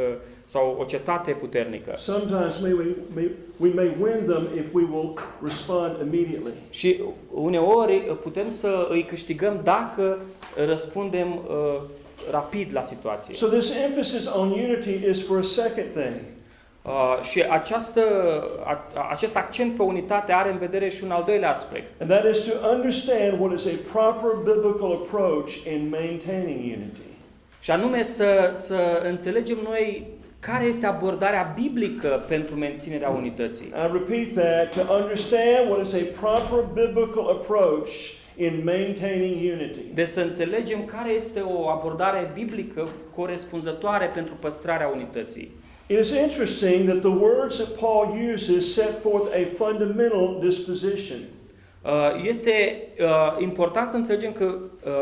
sau o cetate puternică. Sometimes may we, may, we may win them if we will respond immediately. Și uneori uh, putem să îi câștigăm dacă răspundem uh, rapid la situație. So this emphasis on unity is for a second thing. Uh, și această, a, acest accent pe unitate are în vedere și un al doilea aspect. And that is to understand what is a proper biblical approach in maintaining unity. Și anume să, să înțelegem noi care este abordarea biblică pentru menținerea unității. I repeat that to understand what is a proper biblical approach in maintaining unity. Deci să înțelegem care este o abordare biblică corespunzătoare pentru păstrarea unității. It is interesting that the words that Paul uses set forth a fundamental disposition. Uh, Este uh, important să înțelegem că uh,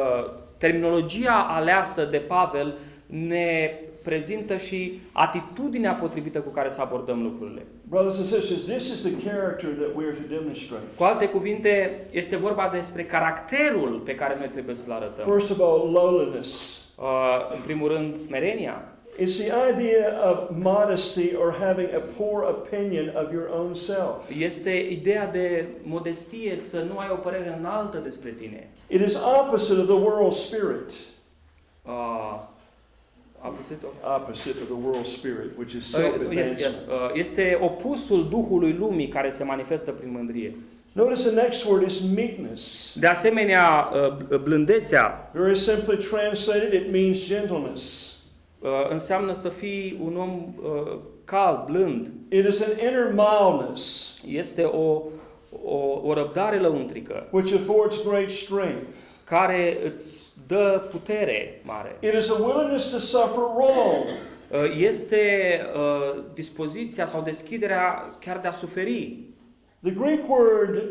terminologia aleasă de Pavel ne prezintă și atitudinea potrivită cu care să abordăm lucrurile. Brothers and sisters, this is the character that we are to demonstrate. Cu alte cuvinte, este vorba despre caracterul pe care noi trebuie să-l arătăm. First of all, lowliness. Uh, În primul rând, smerenia. It's the idea of modesty or having a poor opinion of your own self. Este ideea de modestie, să nu ai o părere înaltă despre tine. It is opposite of the world spirit. Uh, opposite of- Opposite of the world spirit, which is Uh, yes, self-advancement. yes. Uh, Este opusul Duhului Lumii care se manifestă prin mândrie. Notice the next word is meekness. De asemenea, blândețea Very simply translated, it means gentleness. Uh, înseamnă să fii un om uh, cald, blând. It is an inner mildness Este o, o, o răbdare lăuntrică which affords great strength. care îți dă putere mare. It is a willingness to suffer wrong. Uh, Este uh, dispoziția sau deschiderea chiar de a suferi. The Greek word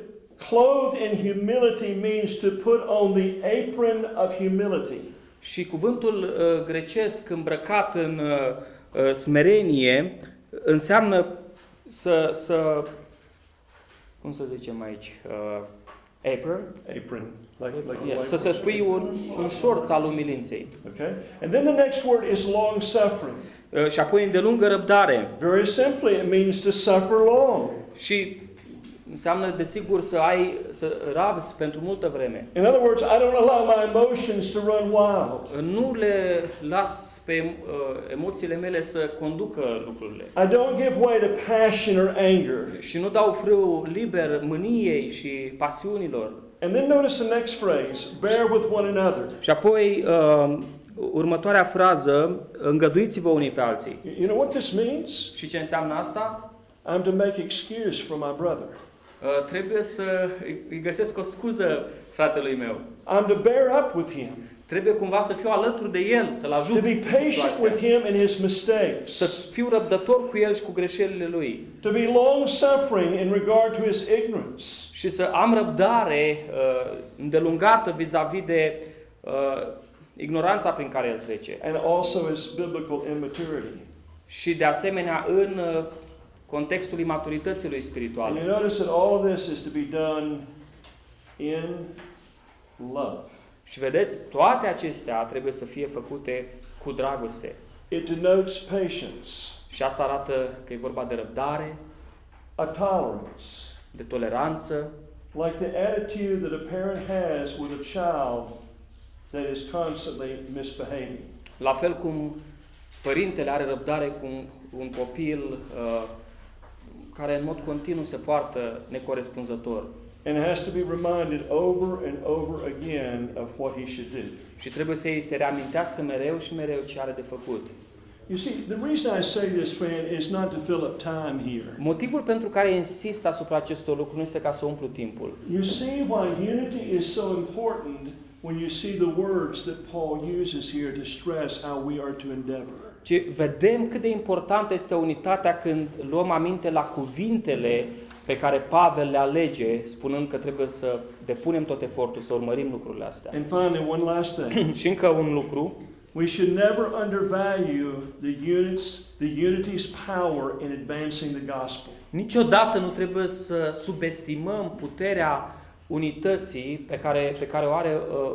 clothed in humility means to put on the apron of humility. Și cuvântul uh, grecesc îmbrăcat în uh, uh, smerenie înseamnă să, să cum să zicem aici, uh, apron, Apron, like, like, yes, like să se spui un, un șorț al umilinței. Okay? And then the next word is long suffering. Uh, și apoi îndelungă răbdare. Very simply, it means to suffer long. Și înseamnă, desigur, să ai, să rabzi pentru multă vreme. In other words, I don't allow my emotions to run wild. Nu le las pe uh, emoțiile mele să conducă lucrurile. I don't give way to passion or anger. Și nu dau frâu liber mâniei și pasiunilor. And then notice the next phrase bear with one another. Și apoi, uh, următoarea frază, îngăduiți-vă unii pe alții. You know what this means? Și ce înseamnă asta? I'm to make excuse for my brother. Uh, trebuie să îi- îi găsesc o scuză fratelui meu. I'm to bear up with him, Trebuie cumva să fiu alături de el, să-l ajut to be în patient situația. with him in his Să mistakes, fiu răbdător cu el și cu greșelile lui. to be long suffering in regard to his ignorance. Și să am răbdare uh, îndelungată vis-a-vis de uh, ignoranța prin care el trece. and also his biblical immaturity. Și de asemenea în uh, contextul imaturității lui And spirituale. you notice that all of this is to be done in love. Și vedeți, toate acestea trebuie să fie făcute cu dragoste. It denotes patience, Și asta arată că e vorba de răbdare, a tolerance, de toleranță, like the attitude that a parent has with a child that is constantly misbehaving. la fel cum părintele are răbdare cu un, un copil uh, care în mod continuu se poartă necorespunzător. and has to be reminded over and over again of what he should do. Și trebuie să îi se reamintească mereu și mereu ce are de făcut. You see, the reason I say this, friend, is not to fill up time here. Motivul pentru care insist asupra acestor lucruri nu este ca să umplu timpul. You see why unity is so important when you see the words that Paul uses here to stress how we are to endeavor. Ci vedem cât de importantă este unitatea când luăm aminte la cuvintele pe care Pavel le alege, spunând că trebuie să depunem tot efortul să urmărim lucrurile astea. And finally, one last thing. și încă un lucru, We should never undervalue the units, the unity's power in advancing the gospel. niciodată nu trebuie să subestimăm puterea unității pe care, pe care o are uh,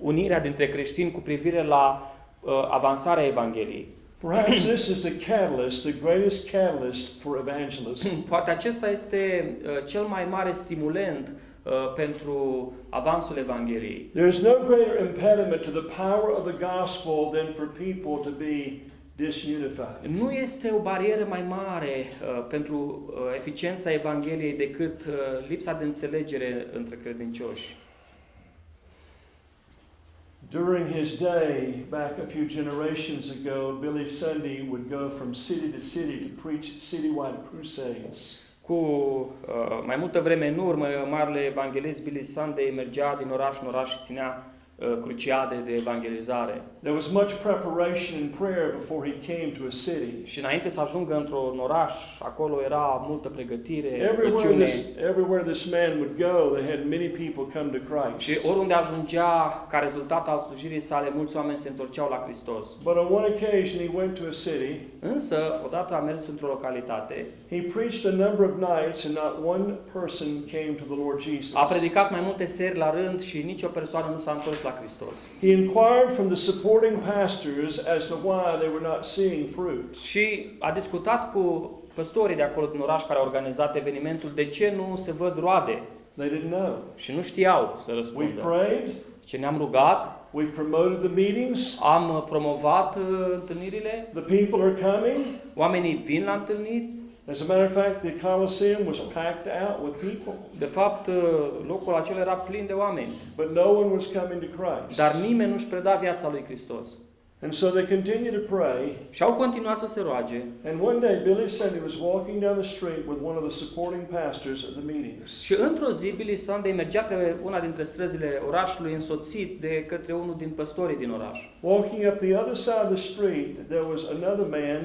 unirea dintre creștini cu privire la uh, avansarea Evangheliei. Perhaps this is the catalyst, the greatest catalyst for evangelism. Poate acesta este uh, cel mai mare stimulent uh, pentru avansul Evangheliei. There's no greater impediment to the power of the gospel than for people to be disunified. Nu este o barieră mai mare uh, pentru uh, eficiența Evangheliei decât uh, lipsa de înțelegere între credincioși. During his day, back a few generations ago, Billy Sunday would go from city to city to preach citywide crusades. Cu uh, mai multă vreme în urmă, marele evanghelist Billy Sunday mergea din oraș în oraș și ținea cruciade de evangelizare. There was much preparation and prayer before he came to a city. Și înainte să ajungă într-un oraș, acolo era multă pregătire, Everywhere rugăciune. this, everywhere this man would go, they had many people come to Și Christ. oriunde ajungea, ca rezultat al slujirii sale, mulți oameni se întorceau la Hristos. But on one occasion, he went to a city. Însă, odată a mers într-o localitate, He preached a number of nights, and not one person came to the Lord Jesus. a predicat mai multe seri la rând și nicio persoană nu s-a întors la Hristos. He inquired from the supporting pastors as to why they were not seeing fruit. Și a discutat cu păstorii de acolo din oraș care au organizat evenimentul de ce nu se văd roade They didn't know. și nu știau să We răspundă. prayed, Ce ne-am rugat, we promoted the meetings, am uh, promovat uh, întâlnirile, the people are coming. oamenii vin la întâlniri. As a matter of fact, the Colosseum was packed out with people, De fapt, uh, locul acela era plin de oameni, but no one was coming to Christ. dar nimeni nu-și preda viața lui Hristos. And so they continued to pray. Și au continuat să se roage. And one day, Billy said he was walking down the street with one of the supporting pastors at the meetings. Și într-o zi, Billy Sunday mergea pe una dintre străzile orașului însoțit de către unul din păstorii din oraș. Walking up the other side of the street, there was another man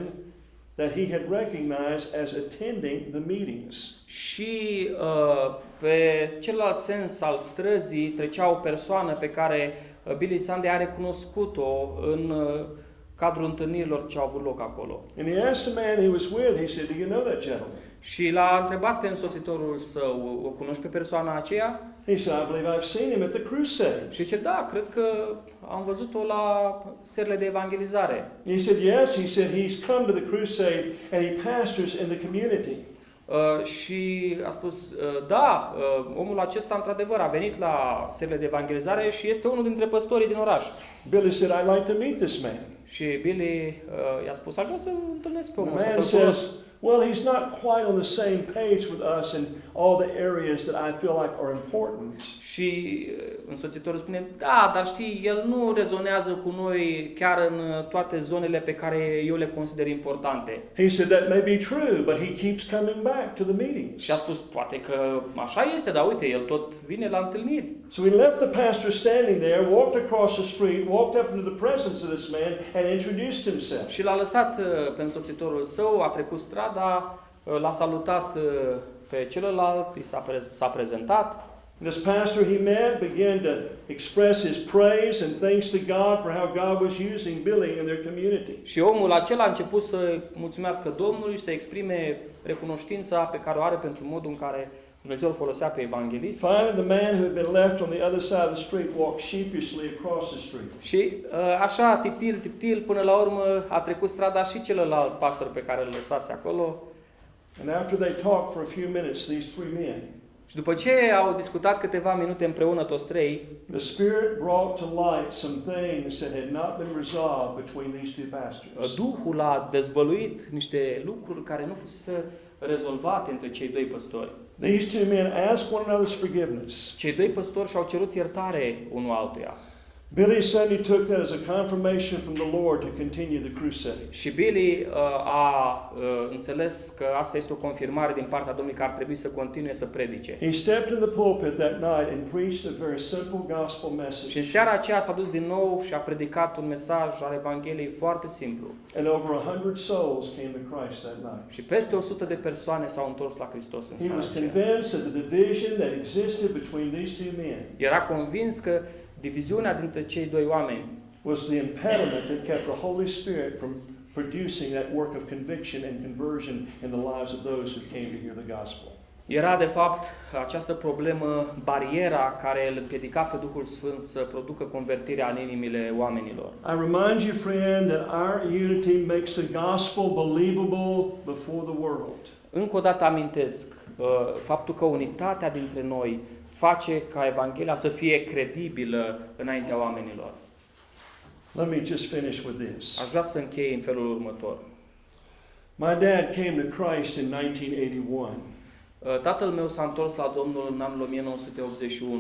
that he had recognized as attending the meetings. Și uh, pe celălalt sens al străzii trecea o persoană pe care uh, Billy Sunday a recunoscut-o în uh, cadrul întâlnirilor ce au avut loc acolo. And he asked the man he was with, he said, Do you know that gentleman? Și l-a întrebat pe însoțitorul său, o cunoști pe persoana aceea? He said, I believe I've seen him at the crusade. Și zice, da, cred că am văzut-o la serile de evangelizare. He said, Yes. He said, He's come to the crusade and he pastors in the community. Uh, și a spus, uh, da, uh, omul acesta într-adevăr a venit la serile de evangelizare și este unul dintre păstorii din oraș. Billy said, I'd like to meet this man. Și Billy uh, i-a spus, aș vrea să întâlnesc pe The omul man ăsta, să-l cunosc. says, Well, he's not quite on the same page with us in all the areas that I feel like are important. Și uh, însoțitorul spune, da, dar știi, el nu rezonează cu noi chiar în uh, toate zonele pe care eu le consider importante. He said, That may be true, but he keeps coming back to the meetings. Și a spus, poate că așa este, dar uite, el tot vine la întâlniri. So he left the pastor standing there, walked across the street, walked up into the presence of this man, and introduced himself. Și l-a lăsat uh, pe însoțitorul său, a trecut strada, uh, l-a salutat uh, pe celălalt, i s-a, pre- s-a prezentat This pastor he met began to express his praise and thanks to God for how God was using Billy in their community. și omul acela a început să mulțumească Domnului și să exprime recunoștința pe care o are pentru modul în care Dumnezeu îl folosea pe evanghelist. Finally, the man who had been left on the other side of the street walked sheepishly across the street. Și uh, așa, tiptil, tiptil, până la urmă a trecut strada și celălalt pastor pe care îl lăsase acolo. And after they talked for a few minutes, these three men, Și după ce au discutat câteva minute împreună toți trei, the Spirit brought to light some things that had not been resolved between these two pastors. Duhul a dezvăluit niște lucruri care nu fusese rezolvate între cei doi păstori. These two men asked one another's forgiveness. Cei doi păstori și-au cerut iertare unul altuia. Billy Sunday took that as a confirmation from the Lord to continue the crusade. Și Billy uh, a uh, înțeles că asta este o confirmare din partea Domnului că ar trebui să continue să predice. He stepped in the pulpit that night and preached a very simple gospel Și în message. seara aceea s-a dus din nou și a predicat un mesaj al Evangheliei foarte simplu. And over a hundred souls came to Christ that night. Și peste 100 de persoane s-au întors la Hristos în He seara was aceea. convinced of the division that existed between these two men Era convins că diviziunea dintre cei doi oameni was the impediment that kept the Holy Spirit from producing that work of conviction and conversion in the lives of those who came to hear the gospel. era de fapt această problemă, bariera care îl împiedica pe Duhul Sfânt să producă convertirea în inimile oamenilor. I remind you, friend, that our unity makes the gospel believable before the world. Încă o dată amintesc uh, faptul că unitatea dintre noi face ca Evanghelia să fie credibilă înaintea oamenilor. Let me just finish with this. Aș vrea să închei în felul următor. My dad came to Christ in 1981. Uh, Tatăl meu s-a întors la Domnul în anul 1981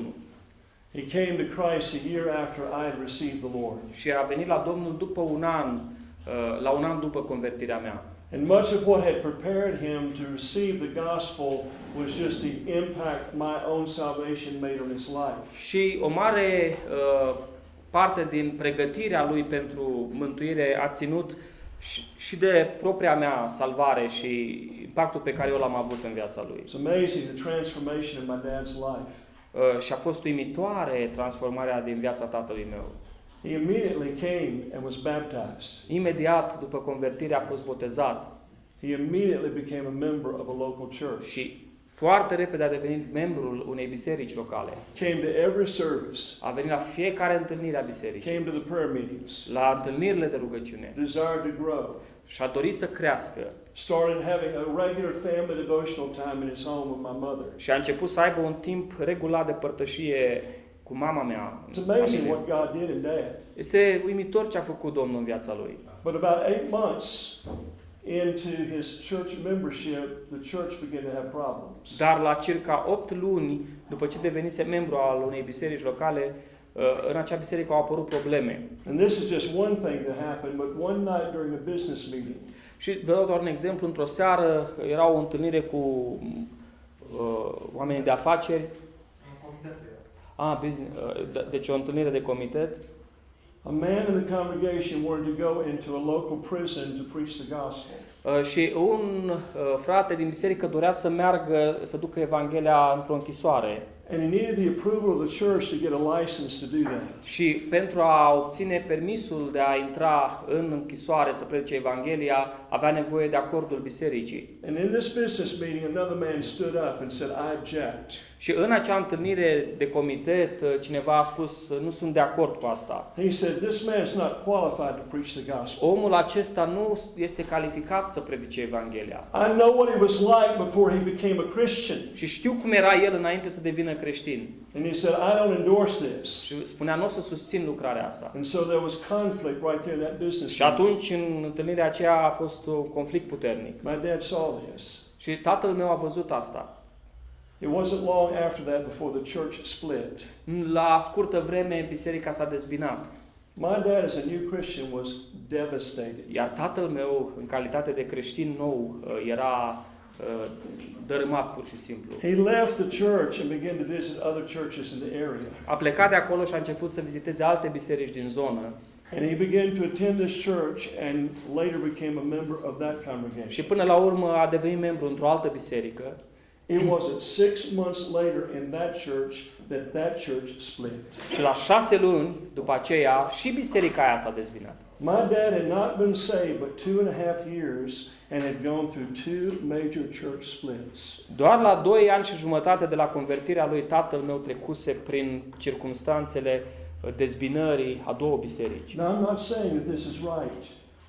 He came to Christ a year after I had received the Lord. și a venit la Domnul după un an, uh, la un an după convertirea mea. And much of what had prepared him to receive the gospel was just the impact my own salvation made on his life. Și o mare uh, parte din pregătirea lui pentru mântuire a ținut și, și de propria mea salvare și impactul pe care eu l-am avut în viața lui. It's amazing the transformation in my dad's life. Uh, și a fost uimitoare transformarea din viața tatălui meu. He immediately came and was baptized. Imediat după convertire a fost botezat He immediately became a member of a local church. și foarte repede a devenit membrul unei biserici locale. Came to every service. A venit la fiecare întâlnire a bisericii, Came to the prayer meetings. la întâlnirile de rugăciune Desired to grow. și a dorit să crească Started having a regular family devotional time in his home with my mother. și a început să aibă un timp regulat de părtășie cu mama mea. în It's amazing familie. what God did in dad. Este uimitor ce a făcut Domnul în viața lui. But about eight months into his church membership, the church began to have problems. Dar la circa 8 luni, după ce devenise membru al unei biserici locale, uh, în acea biserică au apărut probleme. And this is just one thing that happened, but one night during a business meeting, Și vă dau doar un exemplu, într-o seară era o întâlnire cu uh, oameni de afaceri, ah, business, uh, de- deci o întâlnire de comitet, a man in the congregation wanted to go into a local prison to preach the gospel. Uh, și un uh, frate din biserică dorea să meargă, să ducă Evanghelia într-o închisoare. And he needed the approval of the church to get a license to do that. Și pentru a obține permisul de a intra în închisoare să predice Evanghelia, avea nevoie de acordul bisericii. And in this business meeting, another man stood up and said, I object. Și în acea întâlnire de comitet, uh, cineva a spus, nu sunt de acord cu asta. He said, This man is not qualified to preach the gospel. Omul acesta nu este calificat să predice Evanghelia. I know what he was like before he became a Christian. Și știu cum era el înainte să devină creștin. And he said, I don't endorse this. Și spunea, nu o să susțin lucrarea asta. And so there was conflict right there in that business Și meeting. atunci, în întâlnirea aceea, a fost un conflict puternic. My dad saw this. Și tatăl meu a văzut asta. It wasn't long after that before the church split. La scurtă vreme, biserica s-a dezbinat. My dad, as a new Christian, was devastated. Iar tatăl meu, în calitate de creștin nou, uh, era uh, dărâmat pur și simplu. He left the church and began to visit other churches in the area. A plecat de acolo și a început să viziteze alte biserici din zonă And he began to attend this church and later became a member of that și congregation. până la urmă a devenit membru într-o altă biserică It wasn't six months later in that church that that church split. și la șase luni după aceea și biserica aia s-a dezbinat. My dad had not been saved but two and a half years and had gone through two major church splits. Doar la doi ani și jumătate de la convertirea lui tatăl meu trecuse prin circumstanțele uh, dezbinării a două biserici. Now, I'm not saying that this is right,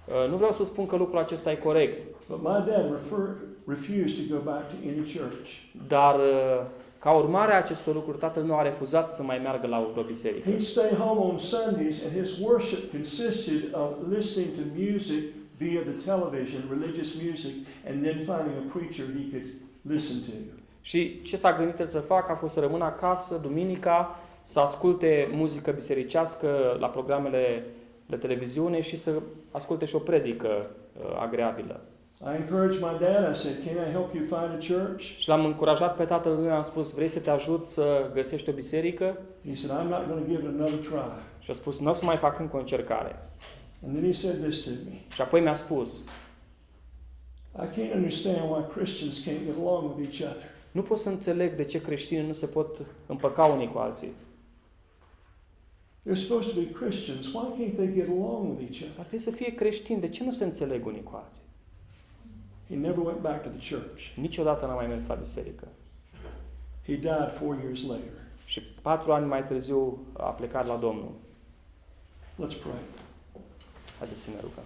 Uh, Nu vreau să spun că lucrul acesta e corect, but my dad refer, refused to go back to any church. dar uh, ca urmare a acestor lucruri, tatăl meu a refuzat să mai meargă la o biserică. He'd stay home on Sundays, and his worship consisted of listening to music via the television, religious music, and then finding a preacher he could listen to. Și ce s-a gândit el să facă a fost să rămână acasă duminica, să asculte muzică bisericească la programele de televiziune și să asculte și o predică uh, agreabilă. I encouraged my dad. I said, Can I help you find a church? Și l-am încurajat pe tatăl meu, am spus, vrei să te ajut să găsești o biserică? He said, I'm not going to give it another try. Și a spus, nu o să mai fac încă o încercare. And then he said this to me Și apoi mi-a spus, I can't understand why Christians can't get along with each other. nu pot să înțeleg de ce creștinii nu se pot împăca unii cu alții. They're supposed to be Christians. Why can't they get along with each other? Ar trebui să fie creștini, de ce nu se înțeleg unii cu alții? He never went back to the church. Niciodată n-a mai mers la biserică. He died four years later. Și patru ani mai târziu a plecat la Domnul. Let's pray. Haideți să ne rugăm.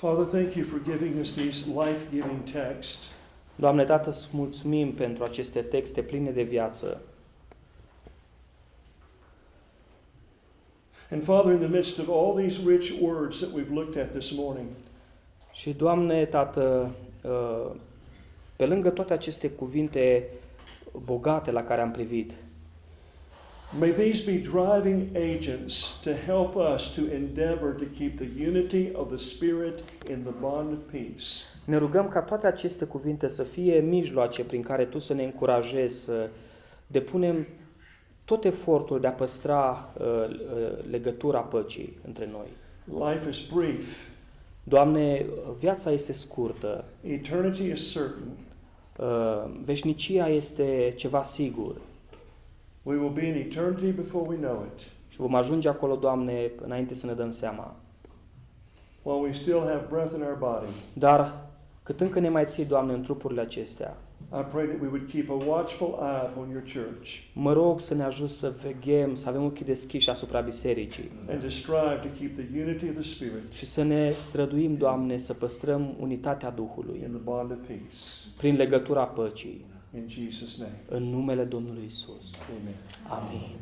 Father, thank you for giving us these life giving texts. Doamne Tată, îți mulțumim pentru aceste texte pline de viață. And Father, in the midst of all these rich words that we've looked at this morning, Și, Doamne Tată, uh, pe lângă toate aceste cuvinte bogate la care am privit, may these be driving agents to help us to endeavor to keep the unity of the Spirit in the bond of peace. ne rugăm ca toate aceste cuvinte să fie mijloace prin care Tu să ne încurajezi să depunem tot efortul de a păstra uh, uh, legătura păcii între noi. Life is brief, Doamne, viața este scurtă, eternity is certain. uh, veșnicia este ceva sigur We will be in eternity before we know it. și vom ajunge acolo, Doamne, înainte să ne dăm seama. While we still have breath in our body, Dar cât încă ne mai ții, Doamne, în trupurile acestea, I pray that we would keep a watchful eye upon your church mă rog să ne ajut să veghem, să avem ochii deschiși asupra bisericii and to strive to keep the unity of the Spirit și să ne străduim, Doamne, să păstrăm unitatea Duhului in the bond of peace. prin legătura păcii, In Jesus' name, în numele Domnului Isus. amen. Amin.